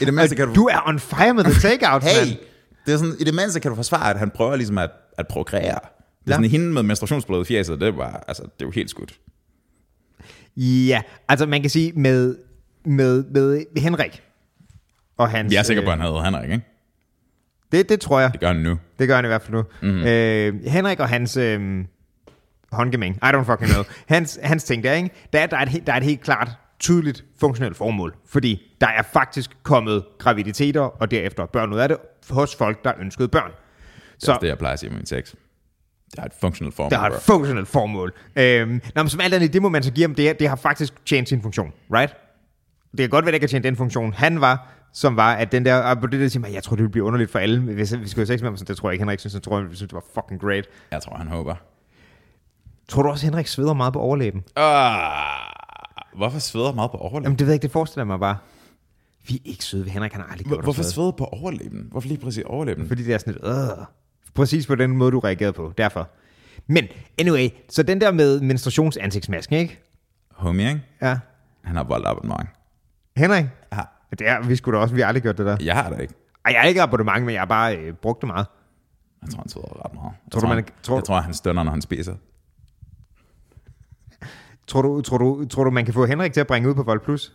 I det mindste kan Øh, du er on fire med the takeout, hey, mand. det er sådan, i det mindste kan du forsvare, at han prøver ligesom at, at prokreere. Det er Ja. sådan, hende med menstruationsblod i fjeset, det var, altså, det er jo helt skudt. Ja, altså man kan sige med, med, med Henrik og hans... Jeg er sikker på, at øh, han havde Henrik, ikke? Det, det tror jeg. Det gør han nu. Det gør han i hvert fald nu. Mhm. Mm-hmm. Øh, Henrik og hans øh, håndgemæng, I don't fucking know, [LAUGHS] hans, hans ting der, ikke? Der, er, der, er et, helt- der er et helt klart tydeligt funktionelt formål, fordi der er faktisk kommet graviditeter og derefter børn ud af det hos folk, der ønskede børn. Det er også det, jeg plejer at sige med min tekst. Det har et funktionelt formål. Der har et funktionelt formål. Øhm, nå, men som alt andet, det må man så give ham, det, det har faktisk tjent sin funktion, right? Det kan godt være, at ikke har tjent den funktion, han var, som var, at den der, og på det der siger man, jeg tror, det ville blive underligt for alle, hvis vi skulle have sex med ham, så det tror jeg ikke, Henrik synes, jeg tror, han synes, det var fucking great. Jeg tror, han håber. Tror du også, Henrik sveder meget på overlæben? Uh, hvorfor sveder meget på overlæben? Jamen, det ved jeg ikke, det forestiller jeg mig bare. Vi er ikke søde ved Henrik, han har aldrig gjort Hvor- Hvorfor sveder på overlæben? Hvorfor lige præcis overlæben? Fordi det er sådan lidt, øh, præcis på den måde, du reagerede på, derfor. Men, anyway, så den der med menstruationsansigtsmasken, ikke? Homie, ikke? Ja. Han har voldt abonnement. Henrik? Ja, Det er, vi skulle da også, vi har aldrig gjort det der. jeg har det ikke. Ej, jeg er ikke abonnement, men jeg har bare øh, brugt det meget. Jeg tror, han sveder ret meget. Jeg Tror du, han, man- tror- Jeg tror, han stønner, når han spiser. Tror du, tror, du, tror du, man kan få Henrik til at bringe ud på Vold Plus?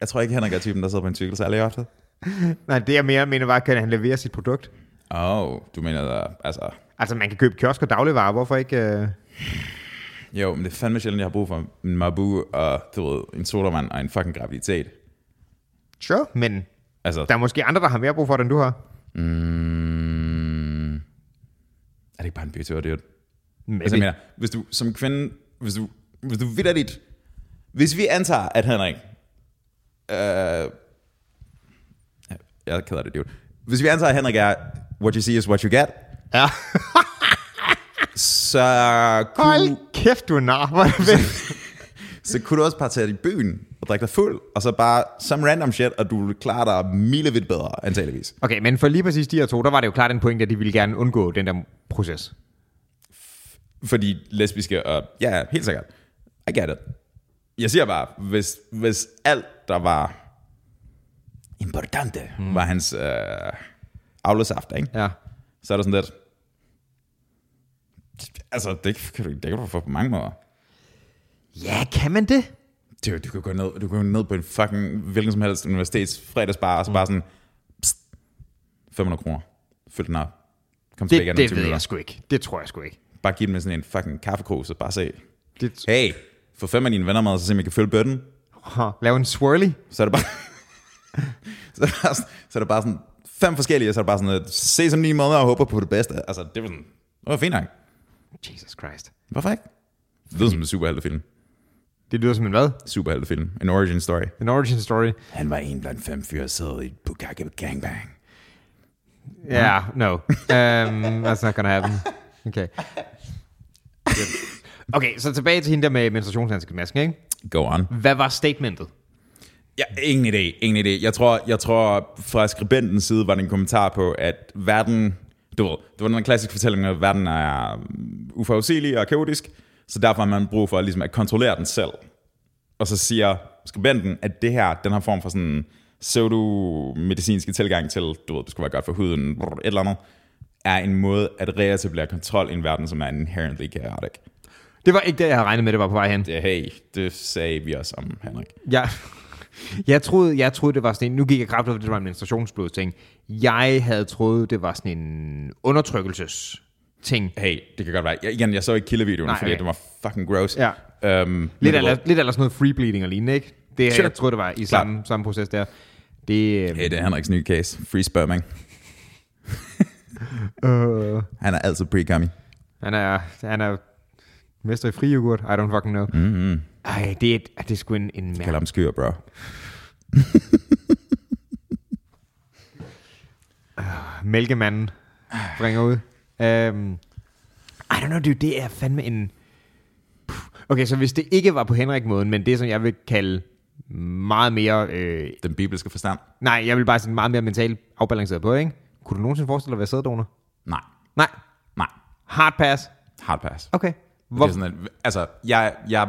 Jeg tror ikke, Henrik er typen, der sidder på en cykel særlig ofte. Nej, det jeg mere mener var, kan han levere sit produkt? Åh, oh, du mener, der, altså... Altså, man kan købe kiosk og dagligvarer, hvorfor ikke? Øh... Jo, men det er fandme sjældent, jeg har brug for en Mabu og, du ved, en sodavand og en fucking graviditet. Sure, men Altså, der er måske andre, der har mere brug for det, end du har. mm, er det ikke bare en er Maybe. Altså, jeg mener, hvis du som kvinde, hvis du, hvis du vidderligt, hvis vi antager, at Henrik øh, jeg er ked af det, dude. Hvis vi antager, at Henrik er, what you see is what you get, Ja. så kunne, Hold kæft, du er nar. [LAUGHS] Så kunne du også bare tage i byen og drikke dig fuld, og så bare some random shit, og du vil klare dig milevidt bedre, antageligvis. Okay, men for lige præcis de her to, der var det jo klart en point, at de ville gerne undgå den der proces. Fordi lesbiske, og ja, helt sikkert. I get it. Jeg siger bare, hvis, hvis alt, der var importante, mm. var hans øh, afløsaften, ikke? Ja. så er der sådan lidt... Altså, det kan, du, det kan du få på mange måder. Ja, kan man det? Du, du kan gå ned, du kan gå ned på en fucking hvilken som helst universitets fredagsbar, og så bare sådan, pst, 500 kroner. Fyld den op. Kom Det, det 10 ved minutter. jeg sgu ikke. Det tror jeg sgu ikke. Bare giv dem sådan en fucking kaffekrus, og bare se, Det, hey, få fem af dine venner med, så se om I kan fylde bøtten. Lave en swirly. Så er det bare, så er det bare, så er det bare sådan fem forskellige, og så er det bare sådan, at se som ni måneder og håber på det bedste. Altså, det var sådan, det var fint nok. Jesus Christ. Hvorfor ikke? Det lyder som en superheltefilm. Det lyder som en hvad? Superheltefilm. En origin story. En origin story. Han var en blandt fem fyre, sad i et Bukake gangbang. Ja, yeah, no. Um, that's not gonna happen. Okay. [LAUGHS] Okay, så tilbage til hende der med menstruationshandskemasken, ikke? Go on. Hvad var statementet? Ja, ingen idé, ingen idé. Jeg tror, jeg tror fra skribentens side var det en kommentar på, at verden, du ved, det var den klassiske fortælling, at verden er um, uforudsigelig og kaotisk, så derfor har man brug for ligesom, at kontrollere den selv. Og så siger skribenten, at det her, den her form for sådan pseudo-medicinske tilgang til, du ved, det skulle være godt for huden, et eller andet, er en måde at reetablere kontrol i en verden, som er inherently chaotic. Det var ikke det, jeg havde regnet med, det var på vej hen. Det, hey, det sagde vi også om, Henrik. Jeg, jeg, troede, jeg troede, det var sådan en... Nu gik jeg kraftigt, det var en menstruationsblod ting. Jeg havde troet, det var sådan en undertrykkelses ting. Hey, det kan godt være. Jeg, igen, jeg så ikke kildevideoen, Nej, fordi okay. det var fucking gross. Ja. Um, Lidt eller, lidt eller sådan noget free bleeding og lignende, ikke? Det, Sure. jeg troede, det var i samme, samme proces der. Det, øh, Hey, det er Henriks nye case. Free sperming. [LAUGHS] øh, Han er altid pre-gummy. han, er, han er mester i fri yoghurt. I don't fucking know. Mm-hmm. Ej, det er, det er sgu en, en Kalder mærke. ham skyer, bro. Mælkemanden bringer ud. Um, I don't know, dude, det er fandme en... Okay, så hvis det ikke var på Henrik-måden, men det, som jeg vil kalde meget mere... Øh, Den bibelske forstand? nej, jeg vil bare sige meget mere mentalt afbalanceret på, ikke? Kunne du nogensinde forestille dig at være sæddonor? Nej. Nej. Nej. Hard pass. Hard pass. Okay. Hvor, Det er sådan, at, altså, jeg, jeg,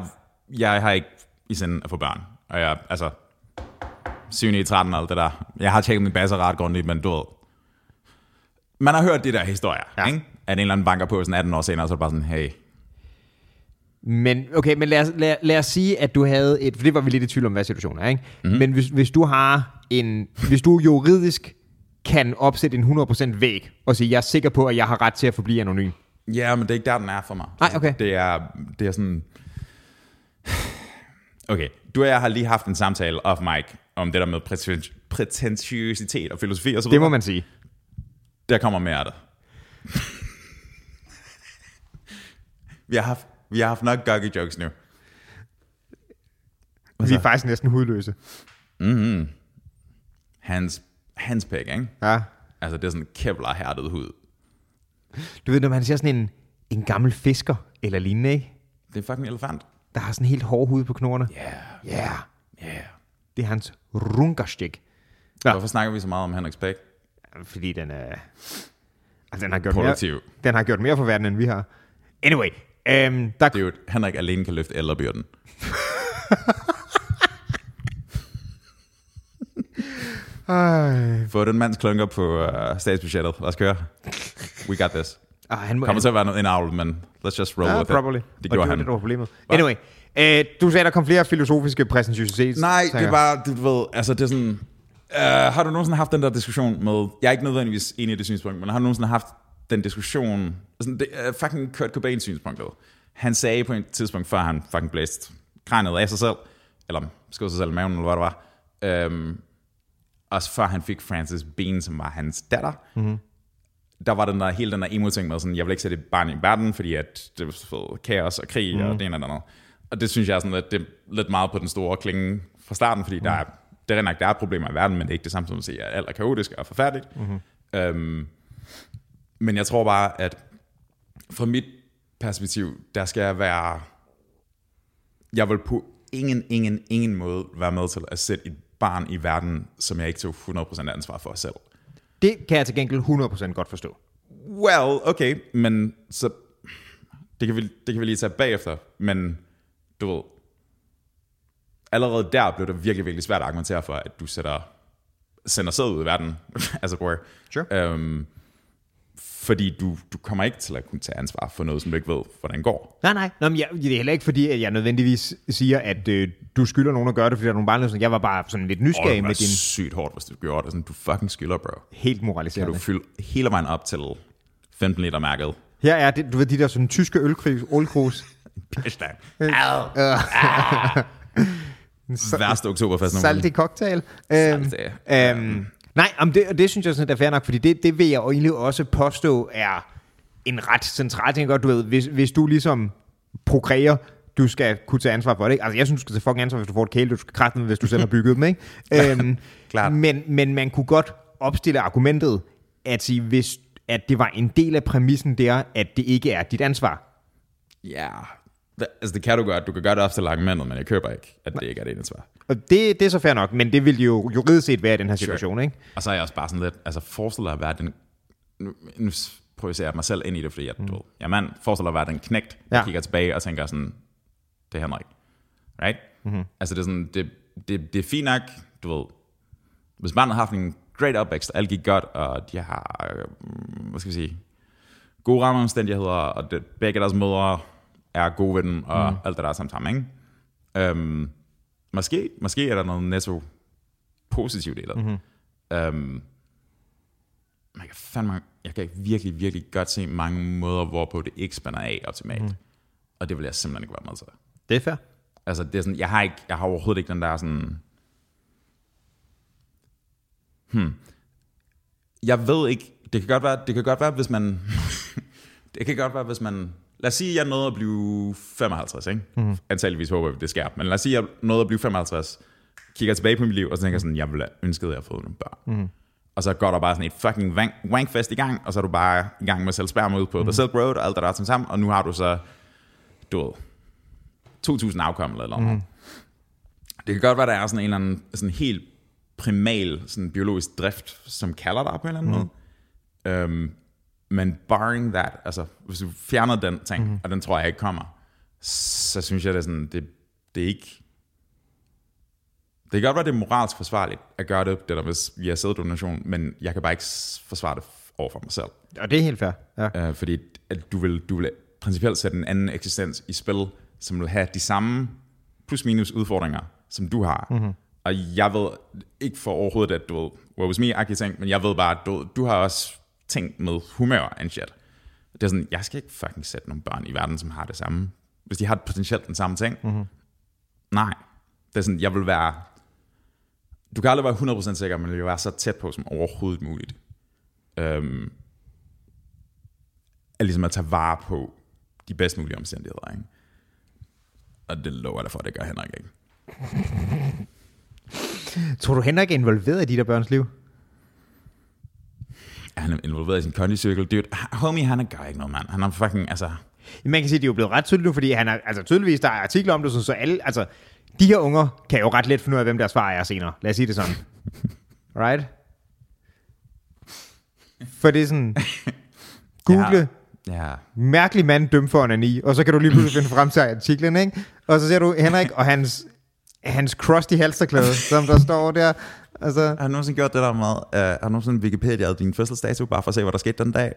jeg har ikke i sinde at få børn. Og jeg, altså, 7. i 13 og alt det der. Jeg har tjekket min baser ret grundigt, men du ved. Man har hørt de der historier, Ja. ikke? At en eller anden banker på sådan 18 år senere, så er det bare sådan, hey, Men okay, men lad os, lad, lad os sige, at du havde et, for det var vi lidt i tvivl om, hvad situationen er, ikke? Mm-hmm. Men hvis, hvis du har en, hvis du juridisk kan opsætte en 100% væg og sige, jeg er sikker på, at jeg har ret til at forblive anonym. Ja, men det er ikke der, den er for mig. Nej, okay. Det er, det er sådan... Okay, du og jeg har lige haft en samtale off mic om det der med præten- prætentiøsitet og filosofi og så Det videre. må man sige. Der kommer mere af det. vi, har haft, vi har haft nok guggy jokes nu. Vi er faktisk næsten hudløse. Hans, hans pæk, ikke? Ja. Altså, det er sådan kevlar-hærdet hud. Du ved, når man ser sådan en, en gammel fisker eller lignende, ikke? Det er fucking elefant. Der har sådan en helt hård hud på knoerne. Ja, yeah, Ja. Yeah. Yeah. Det er hans runkerstik. Ja. Hvorfor snakker vi så meget om Henriks pæk? Fordi den er... Altså, den har gjort mere, Produktiv. den har gjort mere for verden, end vi har. Anyway, øhm, der, Det er jo, Henrik alene kan løfte ældrebyrden. [LAUGHS] øh, Få den mands klunker på uh, statsbudgettet. Lad os køre. We got this. Ah, han må, Kommer til at være noget- en avl, men let's just roll Ja, with probably. it. Det Og gjorde var han. Det, der var problemet. Anyway, øh, du sagde, der kom flere filosofiske præsentationsiteter. Nej, det er bare, du ved, altså det er sådan... Uh, har du nogensinde haft den der diskussion med... Jeg er ikke nødvendigvis enig i det synspunkt, men har du nogensinde haft den diskussion... Sådan, det er fucking Kurt Cobain synspunktet. Han sagde på et tidspunkt, før han fucking blæste kranet af sig selv, eller skød sig selv i maven, eller hvad det var, um, også før han fik Frances Bean, som var hans datter, mm-hmm. Der var den der, hele den der emo-ting med sådan, jeg vil ikke sætte et barn i verden, fordi at det var kaos og krig mm. og det ene det andet. Og det synes jeg er sådan, at det er lidt meget på den store klinge fra starten, fordi mm. der er det er nok, der er problemer i verden, men det er ikke det samme som at sige, at alt er kaotisk og forfærdeligt. Mm-hmm. Øhm, men jeg tror bare, at fra mit perspektiv, der skal jeg være... Jeg vil på ingen, ingen, ingen måde være med til at sætte et barn i verden, som jeg ikke tog 100% ansvar for selv. Det kan jeg til gengæld 100% godt forstå. Well, okay, men så... Det kan vi, det kan vi lige tage bagefter, men du ved... Allerede der blev det virkelig, virkelig svært at argumentere for, at du sætter, sender sæd ud i verden, [LAUGHS] altså bror. Sure. Øhm, fordi du, du kommer ikke til at kunne tage ansvar for noget, som du ikke ved, hvordan går. Nej, nej. Nå, men jeg, det er heller ikke fordi, at jeg nødvendigvis siger, at øh, du skylder nogen at gøre det, fordi der er nogle barnløsninger. Jeg var bare sådan lidt nysgerrig med din sygt hårdt, hvis du gjorde det. Sådan, du fucking skylder, bro. helt Kan moraliserende. du fylde hele vejen op til 15 liter mærket? Her er det, du ved, de der sådan tyske ølkrus, ølkrus. Bitch, da. [LAUGHS] Værste oktoberfest saltig cocktail. Øhm, Saltig. øhm, nej, om det, og det synes jeg sådan, er fair nok, fordi det, det vil jeg jo egentlig også påstå er en ret central ting. Godt, du ved, hvis, hvis du ligesom prokreer, du skal kunne tage ansvar for det. Ikke? Altså, jeg synes, du skal tage fucking ansvar, hvis du får et kæle, du skal kræfte hvis du selv har bygget dem. Ikke? [LAUGHS] øhm, Klart. Men, men man kunne godt opstille argumentet, at sige, hvis at det var en del af præmissen der, at det ikke er dit ansvar. Ja, altså det kan du godt. Du kan gøre det op til argumentet, men jeg køber ikke, at det ikke er det ansvar. Og det, det er så fair nok, men det vil jo juridisk set være i den her situation, ikke? Og så er jeg også bare sådan lidt, altså forestil dig at være den, nu, nu projicerer jeg mig selv ind i det, fordi jeg, mm. du ved, mand, forestil dig at være den knægt, der Ja. kigger tilbage og tænker sådan, det er Henrik. Right? Mm-hmm. Altså det er sådan, det, det, det er fint nok, du ved, hvis barnet har haft en great opvækst, alt gik godt, og de har, øh, hvad skal vi sige, gode rammeomstændigheder, og det, begge deres mødre er gode ved dem, og mm. alt det der er sammen sammen, ikke? Øhm, måske, måske er der noget netto positivt i det. Mm-hmm. Øhm, man kan fandme, jeg kan virkelig, virkelig godt se mange måder, hvorpå det ikke spænder af optimalt. Mm. Og det vil jeg simpelthen ikke være med til. Det er fair. Altså, det er sådan, jeg har, ikke, jeg har overhovedet ikke den der sådan... Hmm. Jeg ved ikke, det kan godt være, det kan godt være hvis man... [LAUGHS] det kan godt være, hvis man... Lad os sige, at jeg nåede at blive 55, ikke? Mm. Antageligvis håber jeg, det sker. Men lad os sige, at jeg nåede at blive 55, kigger tilbage på mit liv, og så tænker sådan, jeg ville have ønsket, at jeg havde fået nogle børn. Mm. Og så går der bare sådan et fucking wank, wankfest i gang, og så er du bare i gang med at sælge sperma ud på mm. The Silk Road, og alt det der er sammen, og nu har du så, du ved, 2.000 afkom eller noget. Mm. Det kan godt være, der er sådan en eller anden sådan helt primal sådan biologisk drift, som kalder dig på en eller anden mm. måde. Øhm, men barring that, altså hvis du fjerner den ting, mm. og den tror jeg ikke kommer, så synes jeg, det er sådan, det, det er ikke... Det kan godt være, det er moralsk forsvarligt at gøre det, det der hvis vi har sæddonation, men jeg kan bare ikke forsvare det over for mig selv. Og det er helt fair. Ja. Øh, fordi at du, vil, du vil principielt sætte en anden eksistens i spil, som vil have de samme plus-minus udfordringer, som du har. Mm-hmm. Og jeg ved ikke for overhovedet, at du ved, what was me ting, men jeg ved bare, at du, du har også ting med humør and shit. Det er sådan, jeg skal ikke fucking sætte nogle børn i verden, som har det samme. Hvis de har potentielt den samme ting. Mm-hmm. Nej. Det er sådan, jeg vil være... Du kan aldrig være 100% sikker, men du vil være så tæt på som overhovedet muligt. Øhm, er ligesom at tage vare på de bedst mulige omstændigheder. Ikke? Og det lover jeg dig for, at det gør Henrik ikke. [LAUGHS] Tror du, Henrik er involveret i de der børns liv? Er han involveret i sin kondicykel? Dude, homie, han er gør ikke noget, mand. Han er fucking, altså... Man kan sige, at det er jo blevet ret tydeligt nu, fordi han er, altså tydeligvis, der er artikler om det, sådan, så alle, altså, de her unger kan jo ret let finde ud af, hvem deres far er senere. Lad os sige det sådan. Right? For det er sådan, [LAUGHS] google, Ja, ja. mærkelig mand dømt for onani, og så kan du lige pludselig finde frem til artiklen, ikke? Og så ser du Henrik og hans, hans crusty halsterklæde, som der står der. Altså, Har du nogensinde gjort det der med, uh, har du nogensinde Wikipedia din fødselsdato, bare for at se, hvad der skete den dag?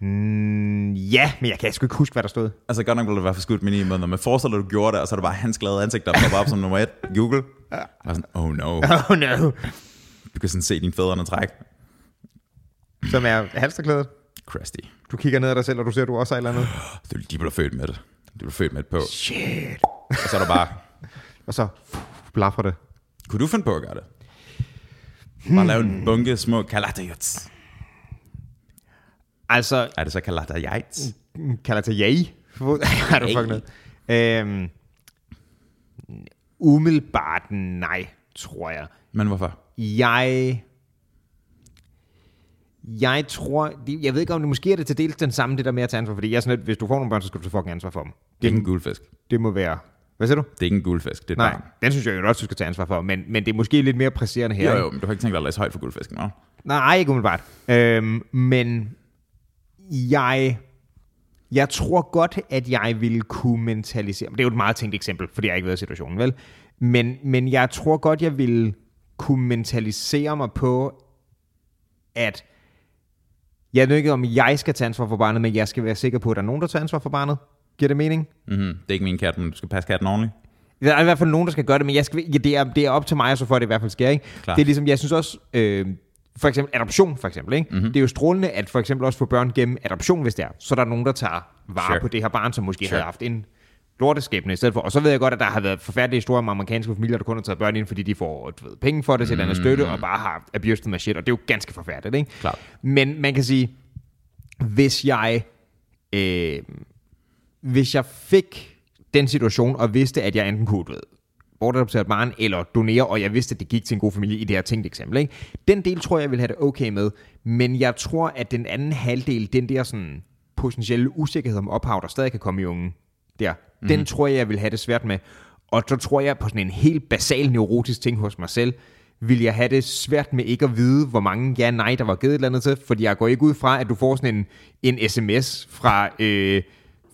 mm, ja, men jeg kan sgu ikke huske, hvad der stod. Altså godt nok ville det være for skudt min i måneder, men forestil dig, du gjorde det, og så er det bare hans glade ansigt, der popper op som nummer et. Google. Bare sådan, oh no. [LAUGHS] Oh no. Du kan sådan se dine fædrene træk. Som er halsterklædet. Crusty. Du kigger ned ad dig selv, og du ser, at du også har et eller andet. Du, [GASPS] de blev født med det. De blev født med det på. Shit. Og så er der bare, Og så blaffer det. kunne du finde på at gøre det? Bare lave en bunke små kalatajats. Altså, Er det så til jay. Har du fucking noget? Øhm, umiddelbart nej. tror jeg. Men hvorfor? Jeg... Jeg tror... det- Jeg ved ikke, om det måske er det til dels den samme, det der med at tage ansvar. Fordi jeg er sådan lidt, hvis du får nogle børn, så skal du tage fucking ansvar for dem. Det er en guldfisk. Det må være... Hvad siger du? Det er ikke en guldfisk, det er Nej, barn. den synes jeg jo også, du skal tage ansvar for. Men, men det er måske lidt mere presserende her. Jo, jo, men du har ikke tænkt dig at læse højt for guldfisken, hva'? Nej, ikke umiddelbart. Øhm, men jeg, jeg tror godt, at jeg ville kunne mentalisere... Det er jo et meget tænkt eksempel, fordi jeg ikke i situationen, vel? Men, men jeg tror godt, jeg ville kunne mentalisere mig på, at jeg ved ikke, om jeg skal tage ansvar for barnet, men jeg skal være sikker på, at der er nogen, der tager ansvar for barnet. Giver det mening? Mm-hmm. Det er ikke min kat, men du skal passe katten ordentligt. Der er i hvert fald nogen, der skal gøre det, men jeg skal, ja, det, er, det er op til mig, så for at det i hvert fald sker. Ikke? Klart. Det er ligesom, jeg synes også, øh, for eksempel adoption, for eksempel. Ikke? Mm-hmm. Det er jo strålende, at for eksempel også få børn gennem adoption, hvis det er. Så er der nogen, der tager vare Sure. på det her barn, som måske Sure. havde haft en lorteskæbne i stedet for. Og så ved jeg godt, at der har været forfærdelige historier om amerikanske familier, der kun har taget børn ind, fordi de får du ved, penge for det til mm. andet støtte, og bare har abused af shit, og det er jo ganske forfærdeligt. Ikke? Klart. Men man kan sige, hvis jeg, øh, hvis jeg fik den situation, og vidste, at jeg enten kunne ved, bortadoptere et barn, eller donere, og jeg vidste, at det gik til en god familie i det her tænkte eksempel. Ikke? Den del tror jeg, jeg vil have det okay med, men jeg tror, at den anden halvdel, den der sådan potentielle usikkerhed om ophav, der stadig kan komme i unge, der, mm-hmm. den tror jeg, jeg vil have det svært med. Og så tror jeg på sådan en helt basal neurotisk ting hos mig selv, vil jeg have det svært med ikke at vide, hvor mange ja nej, der var givet et eller andet til, fordi jeg går ikke ud fra, at du får sådan en, en sms fra, øh,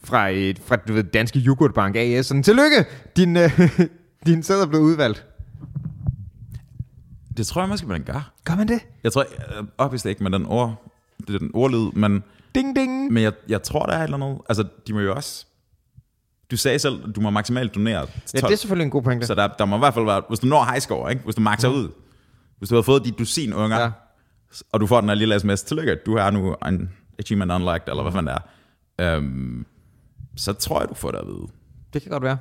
fra, øh, fra du ved, Danske Yoghurtbank AS, sådan, tillykke, din, øh, [LAUGHS] din sæd er blevet udvalgt. Det tror jeg måske, man gør. Gør man det? Jeg tror, øh, obviously ikke med den ord, det er den ordlyd, men, Ding, ding. men jeg, jeg tror, der er et eller andet. Altså, de må jo også... Du sagde selv, du må maksimalt donere til Ja, 12. det er selvfølgelig en god pointe. Så der, der må i hvert fald være, hvis du når high score, ikke? hvis du makser ud, hvis du har fået dit dusin unger, ja. og du får den her lille sms, tillykke, du har nu en achievement unlocked, eller hvad fanden det er, øhm, så tror jeg, du får det at vide. Det kan godt være.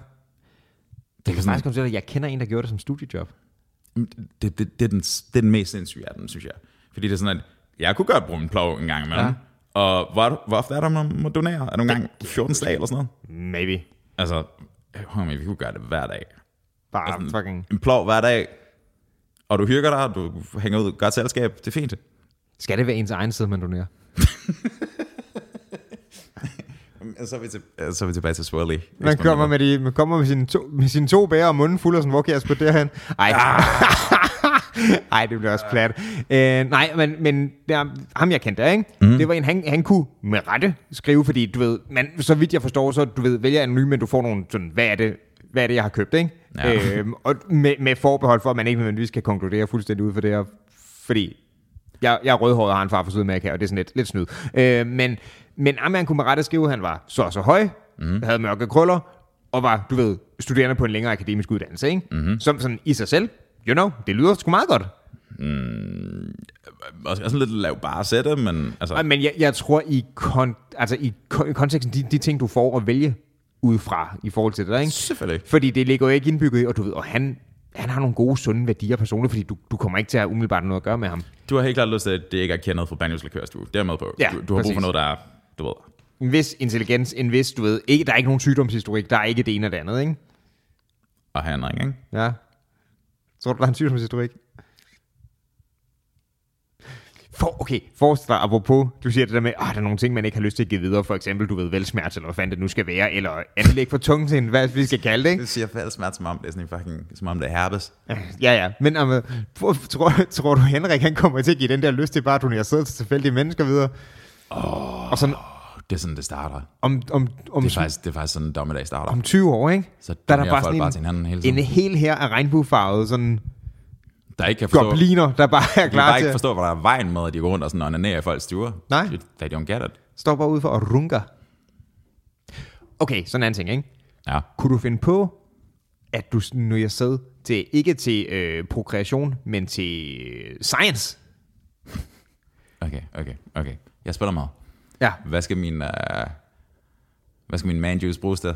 Det kan faktisk komme til, at jeg kender en, der gjorde det som studiejob. Det, det, det, er den, det er den mest sindssyge af dem, synes jeg. Fordi det er sådan, at jeg kunne godt bruge en plov en gang imellem. Ja. Og hvor, hvor ofte er der, man må donere? Er det nogle gange 14 dage eller sådan noget? Maybe. Altså, homie, vi kunne gøre det hver dag. Bare Altså, fucking... En plov hver dag, og du hygger dig, du hænger ud, godt selskab, det er fint. Skal det være ens egen side, man donerer? [LAUGHS] Så er vi, til, så er vi tilbage til Swirly. Man kommer med, de, man kommer med sine to, med sine to bærer og munden fuld og sådan, hvor kan jeg spytte derhen? Ej. [LAUGHS] Ej, det bliver også plat. Øh, nej, men, men der, ham jeg kendte, ikke? Mm. det var en, han, han kunne med rette skrive, fordi du ved, man, så vidt jeg forstår, så du ved, vælger anonym, men du får nogle sådan, hvad er det, hvad er det, jeg har købt, ikke? Ja. [LAUGHS] Øhm, og med, med forbehold for, at man ikke nødvendigvis kan konkludere fuldstændig ud for det her, fordi jeg, jeg er rødhåret og har en far fra Sydamerika, og det er sådan lidt, lidt snyd. Øh, men, men Amman kunne med rette skrive, at han var så og så høj, mm. havde mørke krøller, og var, du ved, studerende på en længere akademisk uddannelse, ikke? Mm-hmm. Som sådan i sig selv, you know, det lyder sgu meget godt. Også, også lidt lav bare sætte, men altså, Men jeg, jeg tror i, kon, altså i, kon, konteksten, de, de ting, du får at vælge ud fra i forhold til det der, ikke? selvfølgelig. Fordi det ligger jo ikke indbygget i, og du ved, og han, han har nogle gode, sunde værdier personligt, fordi du, du kommer ikke til at have umiddelbart noget at gøre med ham. Du har helt klart lyst til, at det ikke er kendet fra Banyos Likørstue. Det er jeg med på. Ja, du, du har brug præcis. for noget, der er, du ved, En vis intelligens, en vis, du ved, ikke, der er ikke nogen sygdomshistorik, der er ikke det ene og det andet, ikke? og handling, ikke? Ja. Tror du, der er en sygdomshistorik? For, okay, forestil dig, apropos, du siger det der med, at der er nogle ting, man ikke har lyst til at give videre, for eksempel, du ved, velsmert, eller hvad fanden det nu skal være, eller anlæg for tungen, hvad vi skal kalde det, ikke? Det siger falsk smert, som om det er sådan en fucking, som om det er herpes. Ja, ja, men um, tror, tror, tror du, Henrik, han kommer til at give den der lyst til bare at donere sæd til tilfældige mennesker videre? Oh. Og sådan Det er sådan, det starter. om, om, om, Det er faktisk, det er faktisk sådan, en dommedag starter. om 20 år, ikke? Så der er der bare sådan bare en, til hinanden hele tiden. en hel her af regnbuefarvet, sådan der ikke kan forstå, gobliner, der bare er klar bare til ikke at forstå, hvad der er vejen med, at de går rundt og sådan onanerer i folks stuer. Nej. They, don't get it. står bare ude for og runker. Okay, sådan en anden ting, ikke? Ja. Kunne du finde på, at du nu jeg sæd til, ikke til øh, prokreation, men til øh, science? Okay, okay, okay. Jeg spiller meget. Ja. Hvad skal min, uh, hvad skal min man juice bruges til?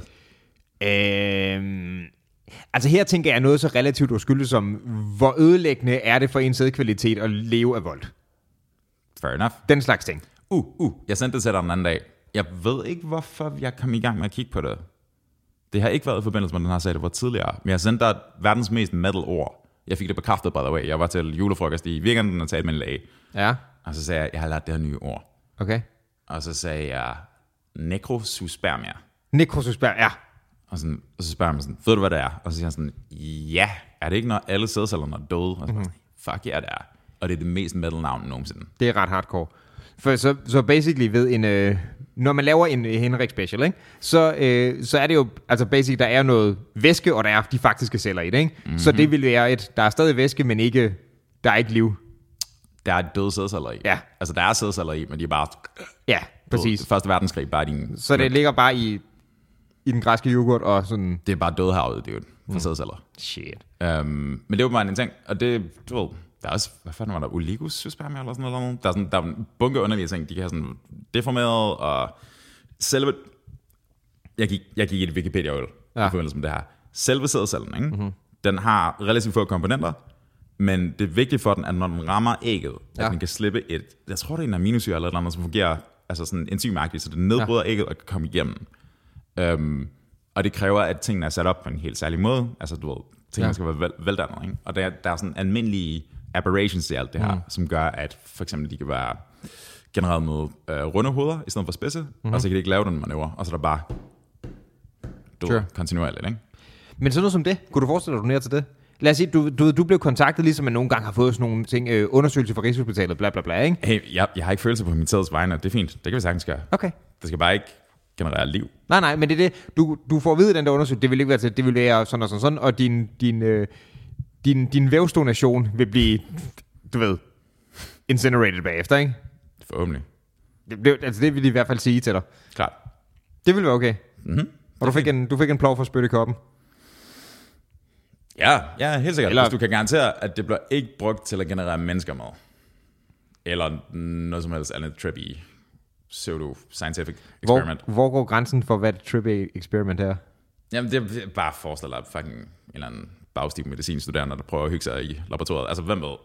Øhm, altså her tænker jeg noget så relativt uskyldigt som, hvor ødelæggende er det for ens sædkvalitet at leve af vold? Fair enough. Den slags ting. Uh, uh, jeg sendte det til dig den anden dag. Jeg ved ikke, hvorfor jeg kom i gang med at kigge på det. Det har ikke været i forbindelse med den her sag, det var tidligere. Men jeg sendte dig verdens mest metal ord. Jeg fik det bekræftet, by the way. Jeg var til julefrokost i weekenden og talte med en læge. Ja, Og så sagde jeg, jeg har lært det her nye ord. Okay. Og så sagde jeg, necrosuspermia. Necrosusperm, ja. Og, sådan, og så spørger mig sådan, ved du hvad det er? Og så siger han sådan, ja, er det ikke når alle sædcellerne er døde? Og så mm-hmm. fuck ja, yeah, det er. Og det er det mest metal navn nogensinde. Det er ret hardcore. For så, så basically ved en... Øh, når man laver en øh, Henrik special, ikke? Så, øh, så er det jo... Altså basic, der er noget væske, og der er de faktiske celler i det, ikke? Mm-hmm. Så det vil være et... Der er stadig væske, men ikke... Der er ikke liv. Der er døde i. Ja. Altså, der er sædceller i, men de er bare... Ja, præcis. Første verdenskrig, bare din... Så det ligger bare i, i den græske yoghurt og sådan... Det er bare dødhavet, det er jo for sædceller. Shit. Um, men det jo bare en ting, og det, du ved, der er også, hvad fanden var der, oligospermia eller sådan noget? Der er, sådan, der er en bunke underlige ting, de kan have sådan deformeret, og selve, jeg gik, jeg gik i et wikipedia øl Ja. ja. i forbindelse med det her. Selve sædcellen, ikke? Mm-hmm. den har relativt få komponenter, men det er vigtigt for den, at når den rammer ægget, ja. At den kan slippe et, jeg tror det er en aminosyre eller et eller andet, som fungerer altså sådan enzymagtigt, så det nedbryder ja. ægget og kan komme igennem. Um, og det kræver, at tingene er sat op på en helt særlig måde. Altså, du ved, tingene Ja. skal være vel, veldannet, ikke? Og der, der er sådan almindelige aberrations i alt det her, mm. som gør, at for eksempel de kan være genereret med øh, runde hoveder, i stedet for spidse, mm-hmm. og så kan de ikke lave den manøvre, og så er der bare du, sure. kontinuerligt, ikke? Men sådan noget som det, kunne du forestille dig at donere til det? Lad os sige, du, du, du blev kontaktet, ligesom man nogle gange har fået sådan nogle ting, øh, undersøgelse fra Rigshospitalet, bla bla bla, ikke? Hey, jeg, jeg har ikke følelse på min tids vegne, det er fint, det kan vi sagtens gøre. Okay. Det skal bare ikke generere liv. Nej, nej, men det er det. Du, du får at vide, den der undersøgelse, det vil ikke være til, det vil være sådan og sådan, sådan og din, din, øh, din, din vævsdonation vil blive, du ved, incinerated bagefter, ikke? Forhåbentlig. Det, det, altså det vil de i hvert fald sige til dig. Klart. Det vil være okay. Mm-hmm. Og du fik, en, du fik en plov for at spytte i koppen. Ja, ja, helt sikkert. Eller-. Hvis du kan garantere, at det bliver ikke brugt til at generere mennesker med. Eller noget som helst andet trippy pseudo-scientific experiment. Hvor, hvor går grænsen for, hvad et trippy experiment er? Jamen, det er bare forestil dig fucking en eller anden bagstiv medicinstuderende, der prøver at hygge sig i laboratoriet. Altså, hvem ved?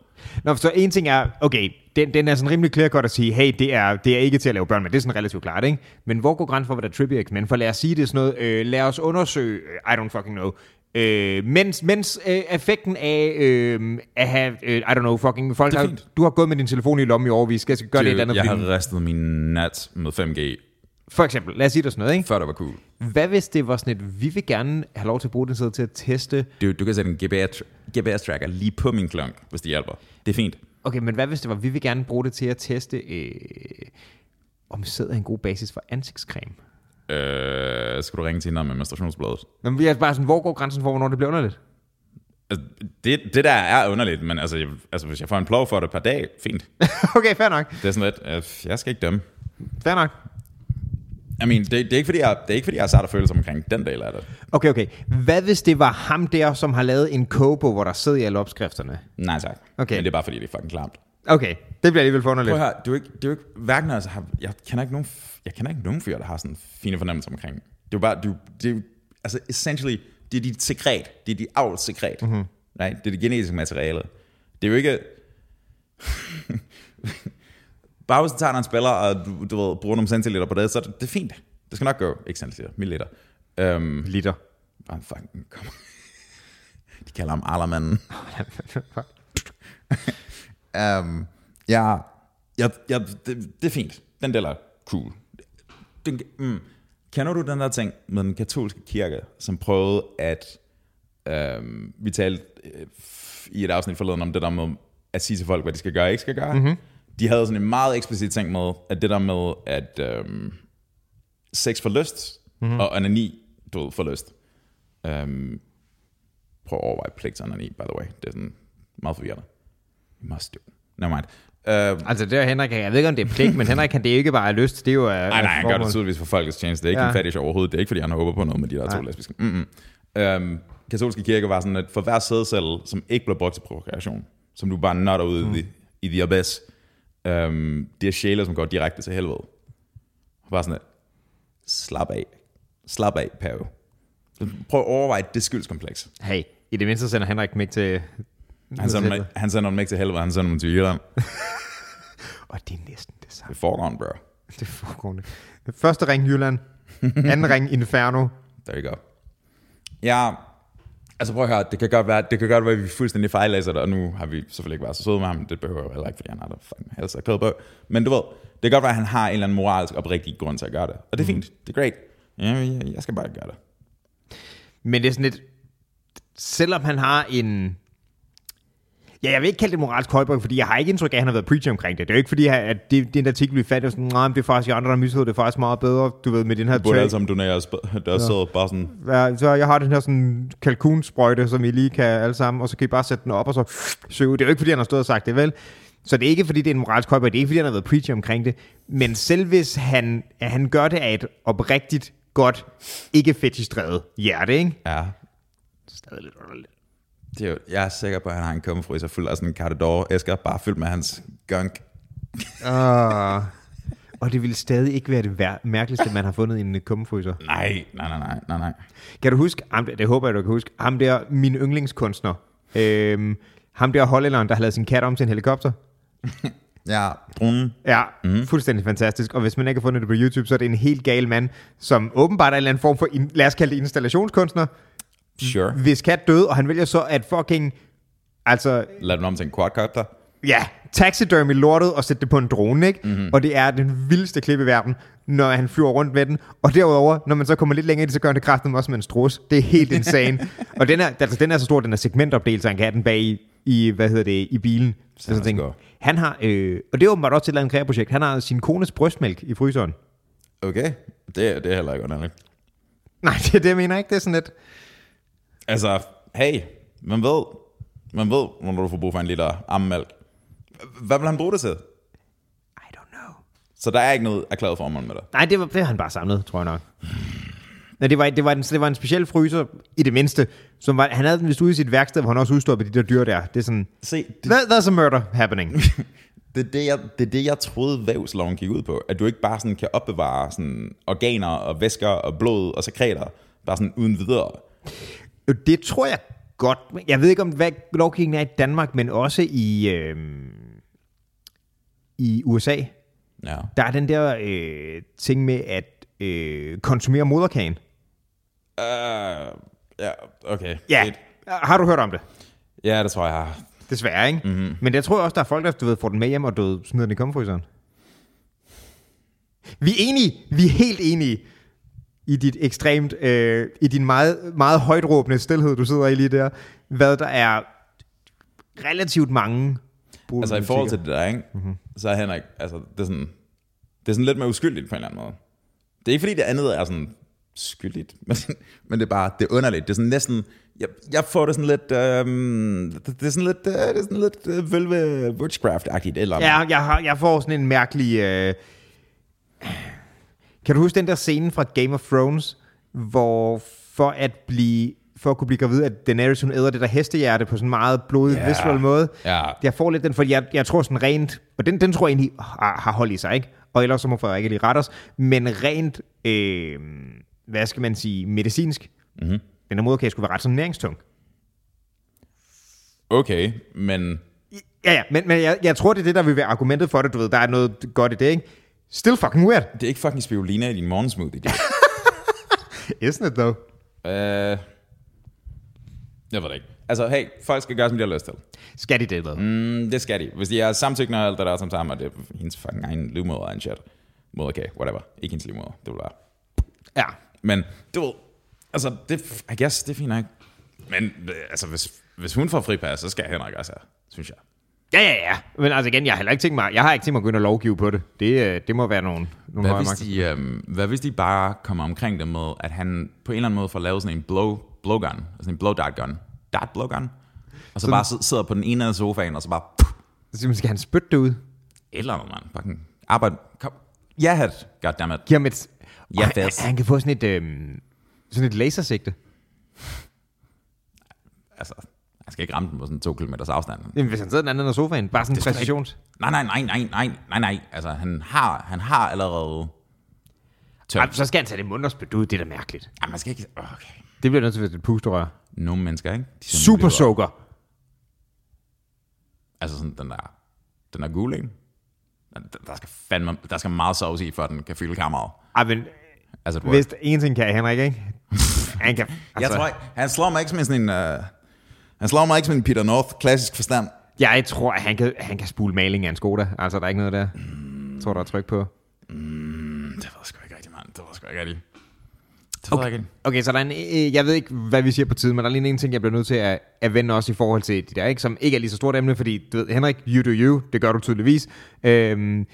Nå, så en ting er, okay, den, den er sådan rimelig clear godt at sige, hey, det er, det er ikke til at lave børn med, det er sådan relativt klart, ikke? Men hvor går grænsen for, hvad der er trippy experiment? For lad os sige det er sådan noget, øh, lad os undersøge, I don't fucking know, øh, mens, mens øh, effekten af øh, at have, øh, I don't know, fucking folk, Det har, du har gået med din telefon i lommen i overvis, skal jeg gøre det et Dude, andet jeg har ristet min nat med 5G, For eksempel, lad os sige det sådan noget, ikke? før det var cool. Hvad hvis det var sådan et, vi vil gerne have lov til at bruge den sæde til at teste, Du, du kan sætte en GPS, GPS-tracker lige på min klunk, hvis det hjælper. Det er fint. okay, men hvad hvis det var, vi vil gerne bruge det til at teste, øh, om sæd er en god basis for ansigtscreme? Øh, skal du ringe til hende med menstruationsbladet? Men vi er bare sådan, hvor går grænsen for, hvornår det bliver underligt? Altså, det, det der er underligt, men altså, jeg, altså, hvis jeg får en plov for det per dag, fint. [LAUGHS] okay, fair nok. Det er sådan lidt, øh, jeg skal ikke dømme. Fair nok. I mean, det, det, er ikke, fordi jeg, det er ikke, fordi jeg har sat følelser omkring den del af det. Okay, okay. Hvad hvis det var ham der, som har lavet en kobo, hvor der sidder i alle opskrifterne? Nej tak. Okay. Men det er bare fordi, det er fucking klamt. Okay, det bliver alligevel for underligt. Prøv høre, det er jo ikke, det er jo ikke hverken, altså, har, jeg kender ikke nogen, jeg kender ikke nogen fyr, der har sådan fine fornemmelser omkring. Det er jo bare, du, det er altså essentially, det er dit sekret, det er dit avlssekret, mm-hmm. right? det er det genetiske materiale. Det er jo ikke, [LAUGHS] bare hvis du tager en spiller, og du, du ved, bruger nogle centiliter på det, så er det, det er fint. Det skal nok gå, ikke centiliter, milliliter. Um, Liter. bare fucking, kom. [LAUGHS] De kalder ham Arlermanden. [LAUGHS] um, ja, ja, ja det, det er fint. Den del er cool. Den, mm, kender du den der ting med den katolske kirke, som prøvede at, um, vi talte øh, i et afsnit forleden om det der med at sige til folk, hvad de skal gøre og ikke skal gøre. Mm-hmm. De havde sådan en meget eksplicit ting med, at det der med, at um, sex for lyst, mm-hmm. og anani, ved, for lyst. Um, prøv at overveje pligt til anani, by the way. Det er sådan meget forvirrende. You must do. Never mind. Uh, Altså, det er Henrik, jeg ved ikke, om det er pligt, men Henrik kan det ikke bare have lyst. Det er jo... Nej, nej, han gør det tydeligvis for folkets tjeneste. Det er ikke Ja. en fetish overhovedet. Det er ikke, fordi han håber på noget med de der to lesbiske. Mm-mm. Um, katolske kirke var sådan, at for hver sædcelle, som ikke blev brugt til prokreation, som du bare notter ud mm. i, i the abyss, um, det er sjæle, som går direkte til helvede. Bare sådan, at, slap af. Slap af, pave. Prøv at overveje det skyldskompleks. Hey, i det mindste sender Henrik ikke til... Han sender, dem, han sender dem ikke til helvede, han sender dem til Jylland. [LAUGHS] Og det er næsten det samme. Det er forgrund, bro. [LAUGHS] Det er foregående. Første ring Jylland, anden [LAUGHS] ring Inferno. There you go. Ja, Altså prøv at høre, det kan godt være, det kan godt være at vi fuldstændig fejllæser det, og nu har vi selvfølgelig ikke været så søde med ham, det behøver jeg heller ikke, fordi han har der fucking helst kød på. Men du ved, det kan godt være, at han har en eller anden moralsk oprigtig grund til at gøre det. Og det er fint, det er great. Ja, jeg, jeg skal bare gøre det. Men det er sådan lidt... Selvom han har en... Ja, jeg vil ikke kalde det moralsk højbryg, fordi jeg har ikke indtryk af, at han har været preacher omkring det. Det er jo ikke fordi, at det, det er en artikel, vi fandt, og sådan, nej, det er faktisk andre, der mished, det er faktisk meget bedre, du ved, med den her Du burde alle sammen donere, sp- der sidder bare sådan, Ja, så jeg har den her sådan kalkunsprøjte, som I lige kan alle sammen, og så kan I bare sætte den op, og så søge. Det er jo ikke, fordi han har stået og sagt det, vel? Så det er ikke, fordi det er en moralsk højbryg, det er ikke, fordi han har været preacher omkring det. Men selv hvis han, han gør det af et oprigtigt godt, ikke fetish-drevet hjerte, ikke? ja, Stadig lidt underligt. Det er jo, jeg er sikker på, at han har en kummefryser fuld af sådan en Cartador æsker, bare fyldt med hans gunk. Uh, og det ville stadig ikke være det vær- mærkeligste, man har fundet i en kummefryser. Nej, nej, nej, nej, nej, nej. Kan du huske, ham, det håber jeg, du kan huske, ham der, min yndlingskunstner, øhm, ham der hollænderen, der har lavet sin kat om til en helikopter. [LAUGHS] Ja, brunnen. Ja, mm. fuldstændig fantastisk. Og hvis man ikke har fundet det på YouTube, så er det en helt gal mand, som åbenbart er en eller anden form for, lad os kalde det installationskunstner, Sure. hvis kat døde, og han vælger så at fucking, altså, Lad den om til en quadcopter. ja, taxidermy lortet og sætte det på en drone, ikke? Mm-hmm. Og det er den vildeste klip i verden, når han flyver rundt med den. Og derudover, når man så kommer lidt længere i det, så gør han det kraften også med en strus. Det er helt [LAUGHS] insane. og den er, altså, den er så stor, den er segmentopdelt, så han kan have den bag i, i hvad hedder det, i bilen. Så sådan ting. Han har, øh, og det er åbenbart også til et eller andet kreaprojekt, han har sin kones brystmælk i fryseren. Okay, det, er- det er heller ikke underligt. Nej, [LAUGHS] det er det, jeg mener ikke. Det er sådan lidt... Altså, hey, man ved, man ved, hvornår du får brug for en liter ammemælk. Hvad vil han bruge det til? I don't know. Så der er ikke noget erklæret formål med det. Nej, det var det har han bare samlet, tror jeg nok. Nej, det var, det, var en, det var en speciel fryser, i det mindste. Som var, han havde den vist ude i sit værksted, hvor han også udstoppede de der dyr der. Det er sådan, Se, det, that, that's a murder happening. [LAUGHS] det, er det, jeg, det er det, jeg troede, vævsloven gik ud på. At du ikke bare sådan kan opbevare sådan organer og væsker og blod og sekreter, bare sådan uden videre. Jo, det tror jeg godt. Jeg ved ikke, om hvad lovgivningen er i Danmark, men også i, øh, i USA. Ja. Der er den der øh, ting med at øh, konsumere moderkagen. Uh, ja, okay. Ja, Fedt. har du hørt om det? Ja, det tror jeg, jeg har. Desværre, ikke? Mhm. Mm-hmm. Men jeg tror også, der er folk, der du ved, får den med hjem og du smider den i komfryseren. Vi er enige. Vi er helt enige i dit ekstremt, øh, i din meget, meget højtråbende stillhed, du sidder i lige der, hvad der er relativt mange Altså i forhold til det der, ikke? Mm-hmm. så er Henrik, altså det er sådan, det er sådan lidt mere uskyldigt på en eller anden måde. Det er ikke fordi det andet er sådan skyldigt, [LAUGHS] men, men det er bare, det er underligt. Det er sådan næsten, jeg, jeg får det sådan lidt, øhm, det, det er sådan lidt, øh, det er sådan lidt øh, Velve Witchcraft-agtigt eller. Ja, jeg, har, jeg får sådan en mærkelig... Øh... Kan du huske den der scene fra Game of Thrones, hvor for at blive for at kunne blive gravid, at Daenerys hun æder det der hestehjerte på sådan en meget blodig, yeah. visual måde. Ja. Jeg får lidt den, for jeg, jeg tror sådan rent, og den, den tror jeg egentlig har, har hold i sig, ikke? Og ellers så må Frederik lige rette os, men rent, øh, hvad skal man sige, medicinsk, mm-hmm. den her moderkage skulle være ret sådan næringstung. Okay, men Ja, ja, men, men jeg, jeg tror, det er det, der vil være argumentet for det, du ved, der er noget godt i det, ikke? Still fucking weird. det er ikke fucking spirulina i din morgensmoothie. Det. [LAUGHS] Isn't it though? øh, jeg ved det ikke. Altså, hey, folk skal gøre, som de har lyst til. Skal de det, hvad? Mm. Det skal de. Hvis de er samtykkende og alt det der som sammen, og det er hendes fucking egen livmoder and shit. Moderkage, whatever. Ikke hendes livmoder, det vil være. Ja. Men, du ved, altså, det, I guess, det er fint nok. Men, øh, altså, hvis, hvis hun får fripas, så skal Henrik også have, synes jeg. Ja, ja, ja. Men altså igen, jeg har heller ikke tænkt mig, jeg har ikke tænkt mig at gå ind og lovgive på det. Det, øh, det må være nogle, nogle Hvad hvis, de, øhm, hvad hvis de bare kommer omkring det med, at han på en eller anden måde får lavet sådan en blow, blowgun, sådan en blow dart gun, dart blowgun, og så bare sid- sidder på den ene af sofaen, og så bare, puh, Så skal han spytte det ud. et eller andet, mand. Fucking arbejde, kom. Ja, yeah, goddammit. Giv ham et... Ja, Og han, han kan få sådan et, øhm, sådan et lasersigte. Altså, han skal ikke ramme den på sådan to kilometers afstand. Jamen, hvis han sidder den anden af sofaen, bare sådan en præcisions... Nej, nej, nej, nej, nej, nej, nej. Altså, han har, han har allerede Ej, tømt. så skal han tage det spytte ud. Det er da mærkeligt. Ej, man skal ikke... Okay. Det bliver nødt til at være et pusterør. Nogle mennesker, ikke? De Super soaker. Altså sådan den der... Den der gule, ikke? Der, skal fandme... Der skal meget sovs i, for at den kan fylde kammeret. Ej, men Altså, hvis en ting kan Henrik, ikke? [LAUGHS] Han kan, Altså, jeg tror ikke, han slår mig ikke som sådan en... Uh, han slår mig ikke som en Peter North, klassisk forstand. Jeg tror, at han kan, han kan spule maling af en Skoda. Altså, der er ikke noget der. Jeg tror, der er tryk på. Mm, det jeg sgu ikke rigtigt, mand. Det jeg sgu ikke rigtigt. Det rigtigt. Okay, så der er en, øh, jeg ved ikke, hvad vi siger på tiden, men der er lige en ting, jeg bliver nødt til at, at vende også i forhold til de der, ikke? som ikke er lige så stort emne, fordi du ved, Henrik, you do you, det gør du tydeligvis. Øhm,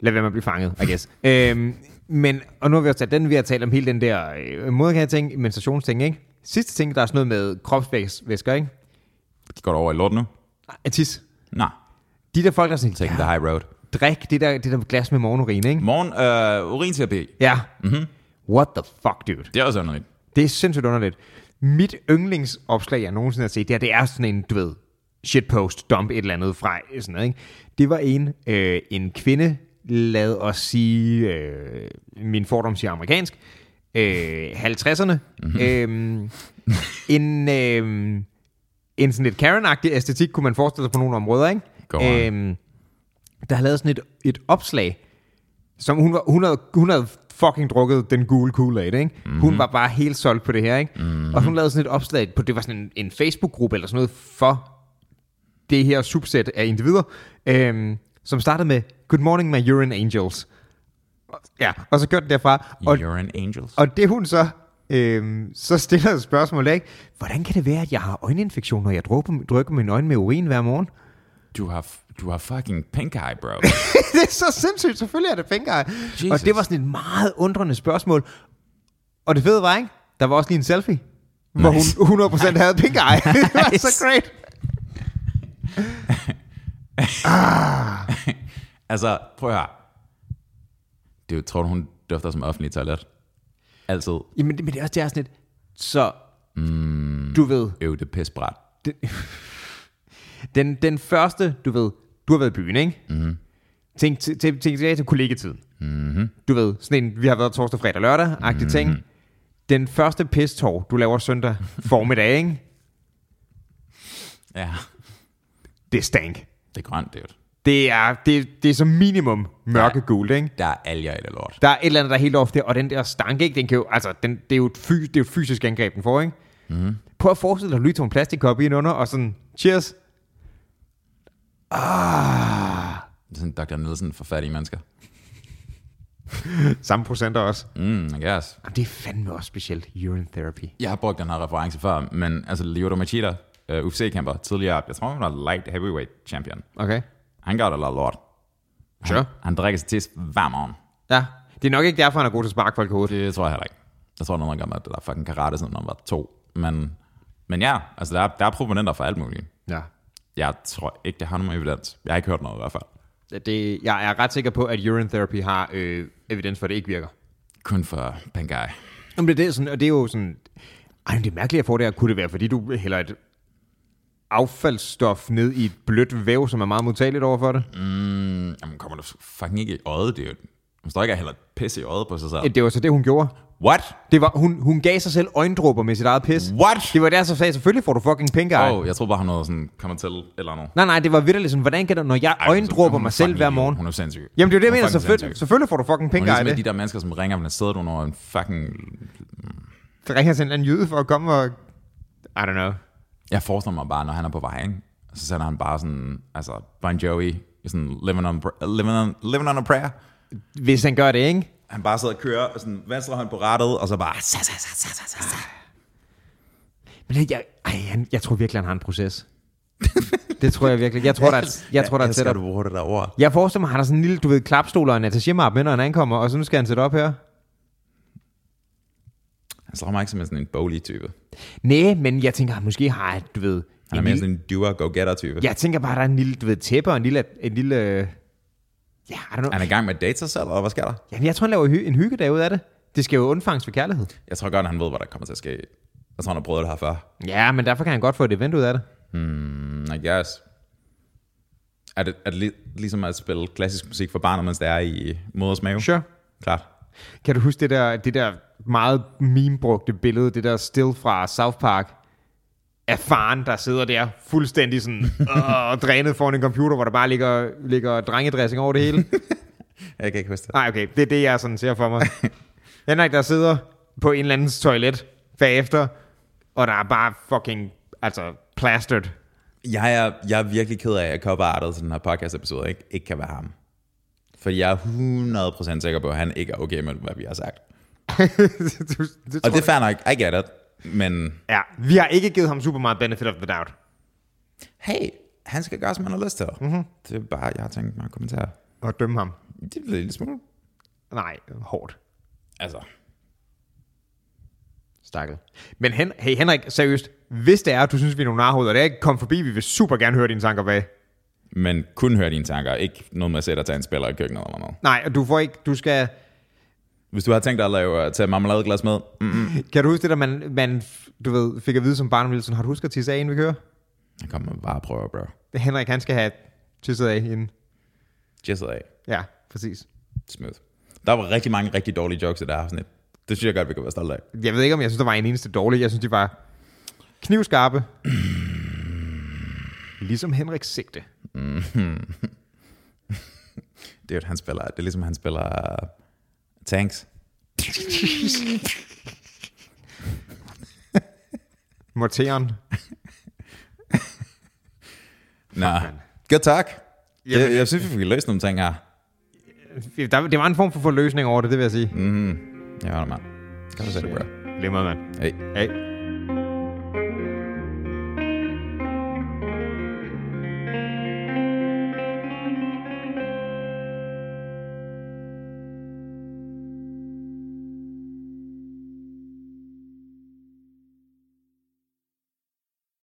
lad være med at blive fanget, I guess. [LAUGHS] øhm, men, og nu har vi også talt den, vi har talt om hele den der øh, moderkage ting, menstruationsting, ikke? Sidste ting, der er sådan noget med kropsvæsker, ikke? Går du over i lort nu? Atis. Nej. De der folk, der er sådan, Taking ja, the high road. drik det der, det der glas med morgenurin, ikke? Morgen, øh, urinterapi. Ja. Mm-hmm. What the fuck, dude? Det er også underligt. Det er sindssygt underligt. Mit yndlingsopslag, jeg nogensinde har set, det, her, det er sådan en, du ved, shitpost, dump et eller andet fra, sådan noget, ikke? Det var en, øh, en kvinde, lad os sige, øh, min fordom siger amerikansk, øh, 50'erne, mm-hmm. øh, en, øh, en sådan lidt Karen-agtig æstetik, kunne man forestille sig på nogle områder, ikke? Go on. Øh, der har lavet sådan et, et opslag, som hun, var, hun, havde, hun havde fucking drukket den gule Kool-Aid, ikke? Mm-hmm. Hun var bare helt solgt på det her, ikke? Mm-hmm. Og hun lavede sådan et opslag på, det var sådan en, en Facebook-gruppe eller sådan noget for det her subset af individer, øhm, som startede med, Good morning my urine angels. Ja, og så kørte den derfra. Og, You're an angels. og det hun så, øhm, så stiller et spørgsmål, ikke? Hvordan kan det være, at jeg har øjeninfektion, når jeg drukker, drukker mine øjne med urin hver morgen? Du har, du har fucking pink eye, bro. [LAUGHS] det er så sindssygt. Selvfølgelig er det pink eye. Jesus. Og det var sådan et meget undrende spørgsmål. Og det fede var, ikke? Der var også lige en selfie, hvor Nice. hun 100% havde pink eye. [LAUGHS] det var så great. [LAUGHS] altså, prøv at høre. Det er jo, tror du, hun dufter som offentlig toilet? Altid. Jamen, det, men det er også det er sådan et, så mm. du ved, Øv, det er pisbræt. den, [LAUGHS] den, den første, du ved, du har været i byen, ikke? Mm-hmm. Tænk, tænk, tænk tilbage til kollegetiden. Mm-hmm. Du ved, sådan en, vi har været torsdag, fredag, lørdag, agtig ting. Den første pistår, du laver søndag formiddag, ikke? Ja, Det stank. det er grønt, det er. Det er, det, det er som minimum mørkegult, ikke? Der er alger i det lort. Der er et eller andet, der er helt ofte, og den der stank, ikke? Den kan jo, altså, den, det, er jo et fy, det er jo et fysisk angreb, den får, ikke? Mm. Prøv at forestille dig, at lige tog en plastikkop i under, og sådan, cheers. Ah, Det er sådan Dr. Nielsen for fattige mennesker. [LAUGHS] samme procenter også. Mm, I guess. Jamen, det er fandme også specielt, urine therapy. Jeg har brugt den her reference før, men altså Lyoto Machida, uh, UFC-kæmper, tidligere, jeg tror, han var light heavyweight champion. Okay. Han gør det lidt lort. Sure. Han, han drikker sig til hver morgen. Ja, det er nok ikke derfor, han er god til at sparke folk i hovedet. Det tror jeg heller ikke. Jeg tror, noget gør med, at det der fucking karate, siden han var to. Men, men ja, altså der er, der er proponenter for alt muligt. Ja. Jeg tror ikke, det har nogen evidens. Jeg har ikke hørt noget i hvert fald. Det, jeg er ret sikker på, at urine therapy har øh, evidens for, at det ikke virker. Kun for Pangai. Jamen, det er det, sådan, og det er jo sådan... Ej, det er mærkeligt at få det her. Kunne det være, fordi du hælder et affaldsstof ned i et blødt væv, som er meget modtageligt over for det? Mm, jamen, kommer du fucking ikke i øjet, det er jo... Man står ikke og hælder pisse i øjet på sig selv. Det var så det, hun gjorde. What? Det var, hun, hun gav sig selv øjendråber med sit eget pis. What? Det var der, så sagde, selvfølgelig får du fucking pink eye. Oh, jeg tror bare, han noget sådan, kommer til eller noget. Nej, nej, det var vidderligt sådan, hvordan kan det, når jeg Ej, øjendråber hun er mig selv hver morgen? Hun er sindssyg. Jamen, det er det, jeg Hun er mener. Selvfølgelig, selvfølgelig får du fucking pink Hun er eye. ligesom de der mennesker, som ringer, men sidder du når en fucking... det ringer til en anden jyde for at komme og... I don't know. Jeg forestiller mig bare, når han er på vej, ikke? så sender han bare sådan, altså Bon Jovi, sådan living on, living on, living on a prayer. Hvis han gør det, ikke? Han bare sidder og kører, og sådan venstre hånd på rattet, og så bare... Sa, sa, sa, sa, sa, sa. Men jeg, ej, han, jeg tror virkelig, han har en proces. det tror jeg virkelig. Jeg tror, der er, [LAUGHS] jeg tror, der er du bruger det der ord. Jeg forestiller mig, han har sådan en lille, du ved, klapstol og en attaché med, når han ankommer, og så nu skal han sætte op her. Han slår mig ikke som en sådan en bowly-type. Nej, men jeg tænker, måske har, du ved... Han er mere sådan en doer-go-getter-type. jeg tænker bare, der er en lille, du ved, tæppe og en lille... En lille ja, I don't know. Han er i gang med sig selv, og hvad sker der? Jamen, jeg tror, han laver hy- en hyggedag ud af det. Det skal jo undfanges for kærlighed. Jeg tror godt, han ved, hvad der kommer til at ske. Jeg tror, han har prøvet det her før. Ja, men derfor kan han godt få et event ud af det. Mm, I guess. Er det, er det lig, ligesom at spille klassisk musik for barnet, mens det er i moders mave? Sure. Klart. Kan du huske det der, det der meget meme-brugte billede, det der still fra South Park, af faren, der sidder der fuldstændig sådan, [LAUGHS] øh, drænet foran en computer, hvor der bare ligger, ligger drengedressing over det hele? [LAUGHS] Jeg kan ikke huske det. Nej, okay, det er det, jeg sådan ser for mig. [LAUGHS] Henrik, der sidder på en eller andens toilet, bagefter, og der er bare fucking, altså, plastered. Jeg er, jeg er virkelig ked af, at cover artet til den her podcast episode ikke, ikke kan være ham. For jeg er 100% sikker på, at han ikke er okay med, hvad vi har sagt. Du, det Og det er fair nok, I get it. Men Ja, vi har ikke givet ham super meget benefit of the doubt. hey, han skal gøre, som han har lyst til. Mm-hmm. Det er bare, jeg har tænkt mig at kommentere. Og dømme ham. Det er en lille smule. Nej, hårdt. Altså, Stakkel. Men hen, hey Henrik, seriøst, hvis det er, at du synes, vi er nogle narhoveder, det er ikke kom forbi, vi vil super gerne høre dine tanker bag. men kun høre dine tanker. Ikke noget med at sætte dig til en spiller i køkkenet eller noget. Nej, og du får ikke, du skal, Hvis du har tænkt dig at lave, tage marmeladeglas med, mm, kan du huske det der, man, man du ved, fik at vide som barn, Wilson, har du husket at tisse af, inden vi kører? jeg kommer bare og prøve, bro. Henrik, han skal have tisset af inden. Just af. Ja, præcis. Smooth. Der var rigtig mange rigtig dårlige jokes i det her afsnit. Det synes jeg godt, vi kan være stolte af. Jeg ved ikke, om jeg synes, der var en eneste dårlig. Jeg synes, de var knivskarpe. [CLEARS THROAT] ligesom Henrik sigte. [LAUGHS] Det er jo, at han spiller, det er ligesom, han spiller tanks. Morteren. Nå, good talk. Jamen, Jeg, jeg synes, vi fik løst nogle ting her. Der, det var en form for forløsning over det, det vil jeg sige. Mm. Holder, mand. Kan du sætte det, bro? Lemmer, mand. Hey. Hey.